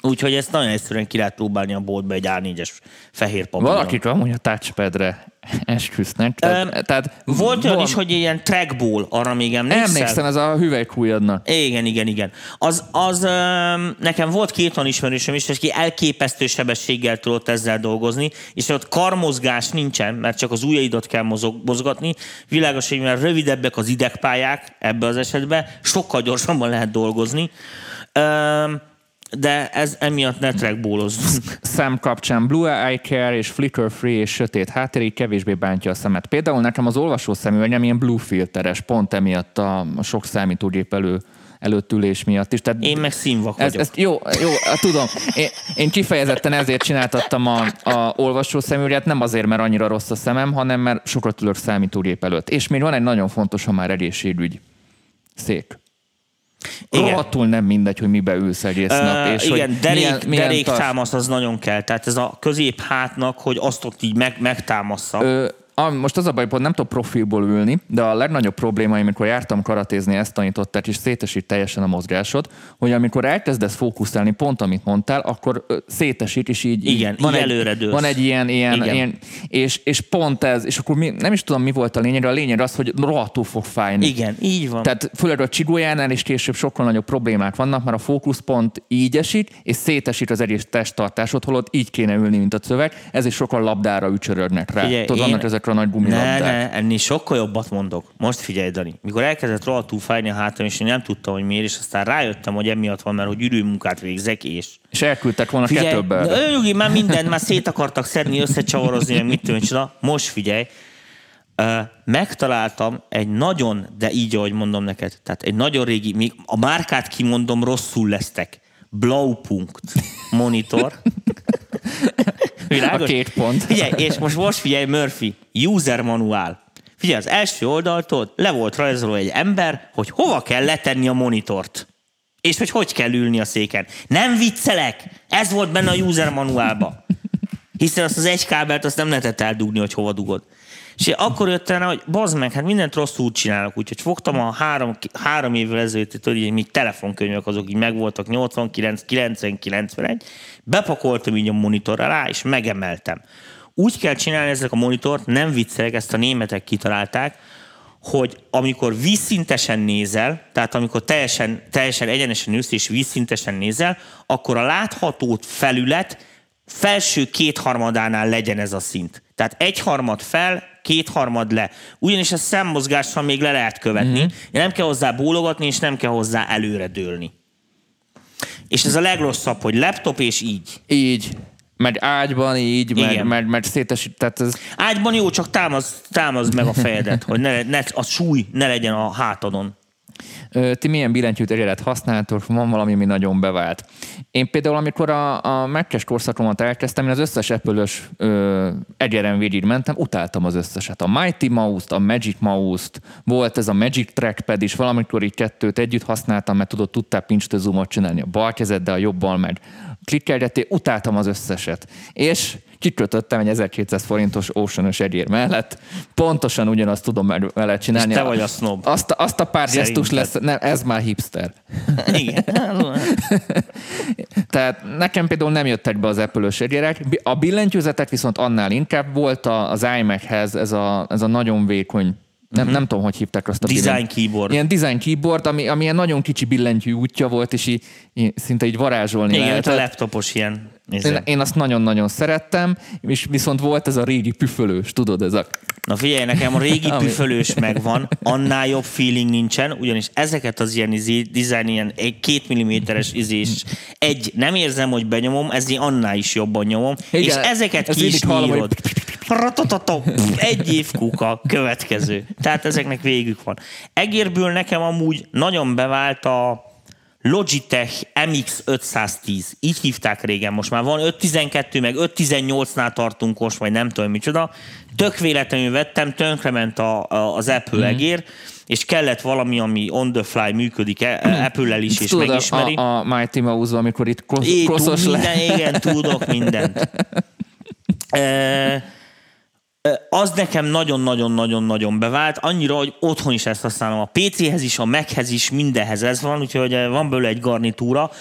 Úgyhogy ezt nagyon egyszerűen ki lehet próbálni a boltba egy A4-es fehér papíron. Valakik amúgy a touchpadre esküsznek. Tehát, um, tehát volt olyan is, hogy ilyen trackball, arra még emlékszel? Emlékszem, ez a hüvelykújadnak. Igen, igen, igen. Az, az um, nekem volt két olyan ismerősöm is, aki elképesztő sebességgel tudott ezzel dolgozni, és ott karmozgás nincsen, mert csak az ujjaidat kell mozog, mozgatni. Világos, hogy mivel rövidebbek az idegpályák ebbe az esetben, sokkal gyorsabban lehet dolgozni. Um, de ez emiatt ne trackbólozzunk. Szem kapcsán Blue Eye Care és Flicker Free és sötét háttér így kevésbé bántja a szemet. Például nekem az olvasó szemüvegem ilyen blue filteres, pont emiatt a, a sok számítógép elő előtt ülés miatt is. Tehát Én meg színvak ez, vagyok. Ezt, jó, jó, tudom. Én, én kifejezetten ezért csináltattam a, a olvasó szemüveget, nem azért, mert annyira rossz a szemem, hanem mert sokat ülök számítógép előtt. És még van egy nagyon fontos, ha már egészségügy. Szék. Igen. Rohadtul nem mindegy, hogy mibe ülsz egész uh, nap. És igen, hogy derék, milyen, milyen derék támasz az nagyon kell. Tehát ez a közép hátnak, hogy azt ott így meg, megtámassza. Ö, a, most az a baj, hogy nem tudok profilból ülni, de a legnagyobb probléma, amikor jártam karatézni, ezt tanították, és szétesít teljesen a mozgásod, hogy amikor elkezdesz fókuszálni, pont amit mondtál, akkor szétesít, és így, Igen, van, így egy, van egy ilyen, ilyen, ilyen és, és pont ez, és akkor mi, nem is tudom, mi volt a lényeg, a lényeg az, hogy rohadtul fog fájni. Igen, így van. Tehát főleg a csigójánál is később sokkal nagyobb problémák vannak, mert a fókuszpont így esik, és szétesít az egész testtartásod, holott így kéne ülni, mint a szöveg, ez is sokkal labdára ücsörögnek rá. Ugye, Tudod, én... ezek a nagy gumilabdák. Ne, ne, ennél sokkal jobbat mondok. Most figyelj, Dani. Mikor elkezdett rohadtul fájni a hátam, és én nem tudtam, hogy miért, és aztán rájöttem, hogy emiatt van, mert hogy ürőmunkát végzek, és... És elküldtek volna figyelj, kettőbbel. Nyugi, már mindent, már szét akartak szedni, összecsavarozni, mit tudom, Most figyelj, megtaláltam egy nagyon, de így, ahogy mondom neked, tehát egy nagyon régi, még a márkát kimondom, rosszul lesztek. Blaupunkt monitor. Világos? A két pont. Figyelj, és most most figyelj, Murphy, user manuál. Figyelj, az első oldaltól le volt rajzolva egy ember, hogy hova kell letenni a monitort. És hogy hogy kell ülni a széken. Nem viccelek! Ez volt benne a user manuálba. Hiszen azt az egy kábelt azt nem lehetett eldugni, hogy hova dugod. És akkor jöttem rá, hogy bazd meg, hát mindent rosszul csinálok, úgyhogy fogtam a három, három évvel ezelőtt, hogy még telefonkönyvek azok így megvoltak, 89, 90, 91, bepakoltam így a monitorra rá, és megemeltem. Úgy kell csinálni ezek a monitort, nem viccelek, ezt a németek kitalálták, hogy amikor vízszintesen nézel, tehát amikor teljesen, teljesen egyenesen ülsz és vízszintesen nézel, akkor a látható felület felső kétharmadánál legyen ez a szint. Tehát egyharmad fel, kétharmad le. Ugyanis a szemmozgással még le lehet követni. Mm-hmm. Nem kell hozzá bólogatni, és nem kell hozzá előre dőlni. És ez a legrosszabb, hogy laptop és így. Így. Meg ágyban így, meg, meg, meg szétesít. Tehát ez... Ágyban jó, csak támaz, támaz meg a fejedet, hogy ne, ne, a súly ne legyen a hátadon. Ti milyen billentyűt egyelet használtok? Van valami, ami nagyon bevált. Én például, amikor a, a Mac-es korszakomat elkezdtem, én az összes Apple-ös egyeren végig mentem, utáltam az összeset. A Mighty Mouse-t, a Magic Mouse-t, volt ez a Magic Trackpad is, valamikor így kettőt együtt használtam, mert tudod, tudtál pinch zoomot csinálni a bal kezeddel, a jobbal meg klikkelgettél, utáltam az összeset. És kikötöttem egy 1200 forintos ocean egyér mellett, pontosan ugyanazt tudom vele csinálni. És te vagy a snob. Azt, azt a pár gesztus lesz, nem, ez már hipster. Igen. Tehát nekem például nem jöttek be az Apple-ös egyérek. A billentyűzetek viszont annál inkább volt az iMac-hez ez a, ez a nagyon vékony nem, uh-huh. nem tudom, hogy hívták azt a Design billentyű. keyboard. Ilyen design keyboard, ami, ami ilyen nagyon kicsi billentyű útja volt, és így, így szinte így varázsolni Igen, lehetett. a laptopos ilyen. Én, én azt nagyon-nagyon szerettem, és viszont volt ez a régi püfölős, tudod, ez a... Na figyelj, nekem a régi püfölős megvan, annál jobb feeling nincsen, ugyanis ezeket az ilyen izé, design, ilyen egy két milliméteres izés, egy, nem érzem, hogy benyomom, ezért annál is jobban nyomom, Igen, és ezeket ki is hallom, hogy... Egy év kuka, következő. Tehát ezeknek végük van. Egérből nekem amúgy nagyon bevált a Logitech MX510. Így hívták régen, most már van 512, meg 518-nál tartunk most, vagy nem tudom micsoda. Tök véletlenül vettem, tönkrement a, a, az Apple mm. egér, és kellett valami, ami on the fly működik e, Apple-el is, és Tudod, megismeri. A, a Mighty Mouse, amikor itt koszos le. Minden, igen, tudok mindent. e, az nekem nagyon-nagyon-nagyon-nagyon bevált, annyira, hogy otthon is ezt használom. A PC-hez is, a Mac-hez is, mindenhez ez van, úgyhogy van belőle egy garnitúra.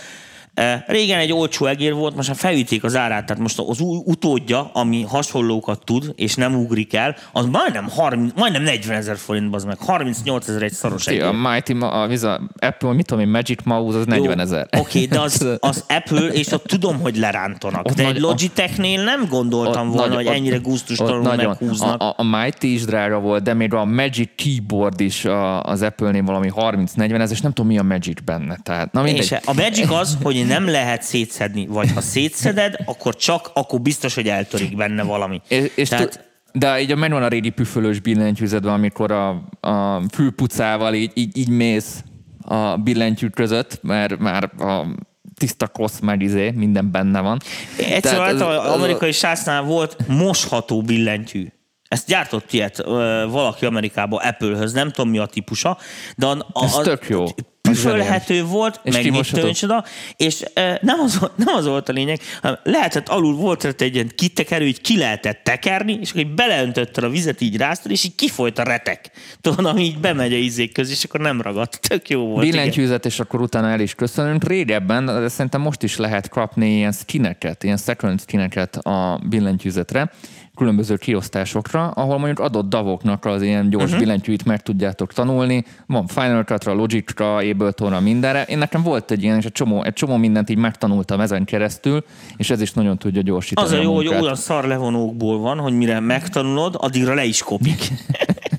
Régen egy olcsó egér volt, most már felütik az árát, tehát most az utódja, ami hasonlókat tud, és nem ugrik el, az majdnem, 30, majdnem 40 ezer forint, az meg 38 ezer egy szaros egér. A Mighty, a, a Apple, mit tudom én, Magic Mouse, az 40 ezer. Oké, okay, de az, az Apple, és ott tudom, hogy lerántanak. Ott de nagy, egy Logitechnél nem gondoltam volna, nagy, hogy ennyire gusztustalanul meghúznak. A, a, a Mighty is drága volt, de még a Magic Keyboard is a, az Apple-nél valami 30-40 ezer, és nem tudom, mi a Magic benne. Tehát, na És a Magic az, hogy én nem lehet szétszedni, vagy ha szétszeded, akkor csak, akkor biztos, hogy eltörik benne valami. És, és Tehát-. De így megvan a régi püfölös billentyűzetben, amikor a, a fülpucával így, így, így mész a billentyű között, mert már a tiszta kosz, meg izé, minden benne van. Egyszer az, ez- az amerikai sásznál volt mosható billentyű. Ezt gyártott ilyet ö, valaki Amerikában Apple-höz, nem tudom mi a típusa, de a, a, Ez tök jó. Püfölhető volt, És meg mit kimosható. tudom, csoda, és e, nem, az, volt- nem az volt a lényeg, hanem lehetett alul volt rajta egy ilyen kitekerő, így ki lehetett tekerni, és akkor így beleöntötted a vizet, így ráztad, és így kifolyt a retek. Tudod, ami így bemegy a izék közé, és akkor nem ragadt. Tök jó volt. Billentyűzet, és akkor utána el is köszönünk. Régebben, de szerintem most is lehet kapni ilyen skineket, ilyen second skineket a billentyűzetre, különböző kiosztásokra, ahol mondjuk adott davoknak az ilyen gyors uh-huh. billentyűit meg tudjátok tanulni. Van Final Cut-ra, Logic-ra, Ableton-ra, mindenre. Én nekem volt egy ilyen, és egy csomó, egy csomó mindent így megtanultam ezen keresztül, és ez is nagyon tudja gyorsítani Az a jó, hogy munkát. olyan szar levonókból van, hogy mire megtanulod, addigra le is kopik.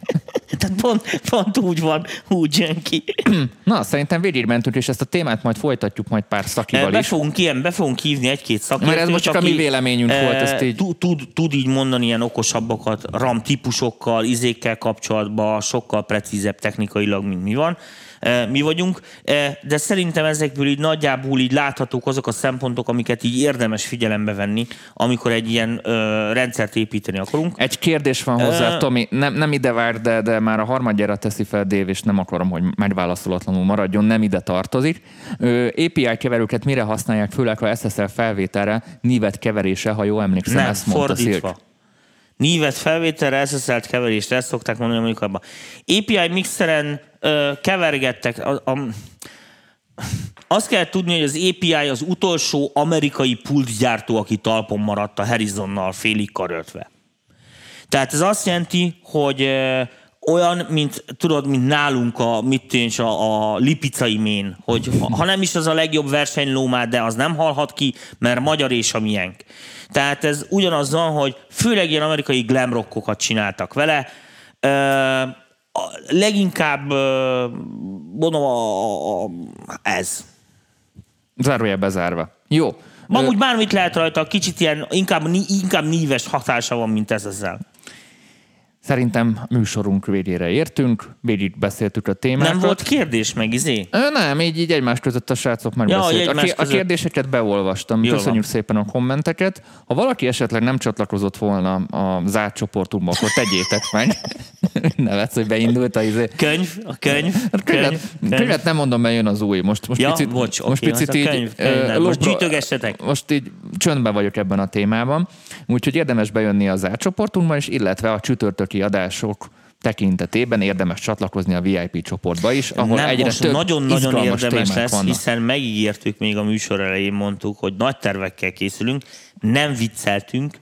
Tehát pont, pont úgy van, úgy jön ki. Na, szerintem végigmentünk, és ezt a témát majd folytatjuk majd pár szakival Be is. fogunk, ilyen, be fogunk hívni egy-két szakértőt. Mert ez most csak a mi véleményünk volt, ezt így- Tud, tud, tud így mondani ilyen okosabbakat RAM típusokkal, izékkel kapcsolatban, sokkal precízebb technikailag, mint mi van. Eh, Mi vagyunk, Eh, de szerintem ezekből így nagyjából így láthatók azok a szempontok, amiket így érdemes figyelembe venni, amikor egy ilyen rendszert építeni akarunk. Egy kérdés van hozzá, Ö- Tomi, nem, nem ide vár, de, de már a harmadjára teszi fel Dév, és nem akarom, hogy megválaszolatlanul maradjon, nem ide tartozik. API keverőket mire használják, főleg ha SSL felvételre, nívet keverése, ha jól emlékszem, Nem, ezt mondta fordítva. Szilk. Nívet felvételre, SSL-t keverésre, ezt szokták mondani mondjuk abban. API mixeren ö, kevergettek. A, a, azt kell tudni, hogy az API az utolsó amerikai pultgyártó, aki talpon maradt a Harrisonnal félig karöltve. Tehát ez azt jelenti, hogy olyan, mint tudod, mint nálunk a, mit tűncs, a, a lipicai mén, hogy ha- nem is az a legjobb versenylómád, de az nem halhat ki, mert magyar és a miénk. Tehát ez ugyanaz van, hogy főleg ilyen amerikai glam rockokat csináltak vele, Ö, a, leginkább mondom a, a, a, ez. Zárójel bezárva. Jó. Amúgy bármit lehet rajta, kicsit ilyen, inkább, inkább níves hatása van, mint ez ezzel. Szerintem a műsorunk végére értünk, végig beszéltük a témákat. Nem volt kérdés meg, izé? Ö, Nem, így, így egymás között a srácok Ja, megbeszélt. hogy a, a kérdéseket beolvastam. Jól Köszönjük van. szépen a kommenteket. Ha valaki esetleg nem csatlakozott volna a zárt csoportunkba, akkor tegyétek meg. Nevetsz, hogy beindult a izé. Könyv, a könyv, Hát Könyvet, könyvet nem mondom, mert jön az új. Most, most Ja, picit, bocs, most oké, picit a így, könyv, könyv, nem. Most gyűjtögessetek. Most így csöndben vagyok ebben a témában, úgyhogy érdemes bejönni a zárt csoportunkba, és illetve a csütörtöki adások tekintetében érdemes csatlakozni a VIP csoportba is, ahol nem, egyre most több nagyon-nagyon érdemes lesz, vannak. hiszen megígértük még a műsor elején, mondtuk, hogy nagy tervekkel készülünk, nem vicceltünk,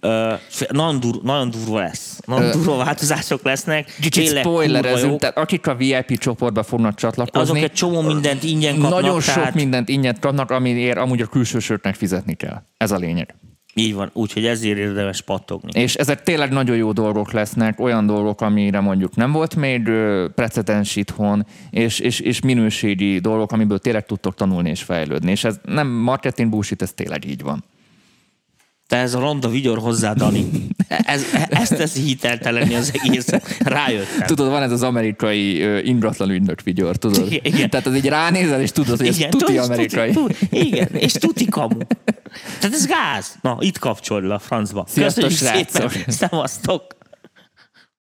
Ö, nagyon, dur, nagyon durva lesz. Nagyon durva változások lesznek. Kicsit spoilerezünk, tehát akik a VIP csoportba fognak csatlakozni, Azok egy csomó mindent ingyen kapnak. nagyon sok tehát... mindent ingyen kapnak, amiért amúgy a külsősöknek fizetni kell. Ez a lényeg. Így van, úgyhogy ezért érdemes pattogni. És ezek tényleg nagyon jó dolgok lesznek, olyan dolgok, amire mondjuk nem volt még precedens itthon, és, és, és minőségi dolgok, amiből tényleg tudtok tanulni és fejlődni. És ez nem marketing bullshit, ez tényleg így van. Te ez a ronda vigyor hozzá, Dani. Ez, ezt teszi hiteltelenni az egész. Rájöttem. Tudod, van ez az amerikai ö, ingatlan ügynök vigyor, tudod? Igen. Tehát az így ránézel, és tudod, hogy ez Igen, tuti tudod, amerikai. Tuti, tuti, igen, és tuti kamu. Tehát ez gáz. Na, itt kapcsolj le a francba. Sziasztok, Köszönjük szépen. Szevasztok.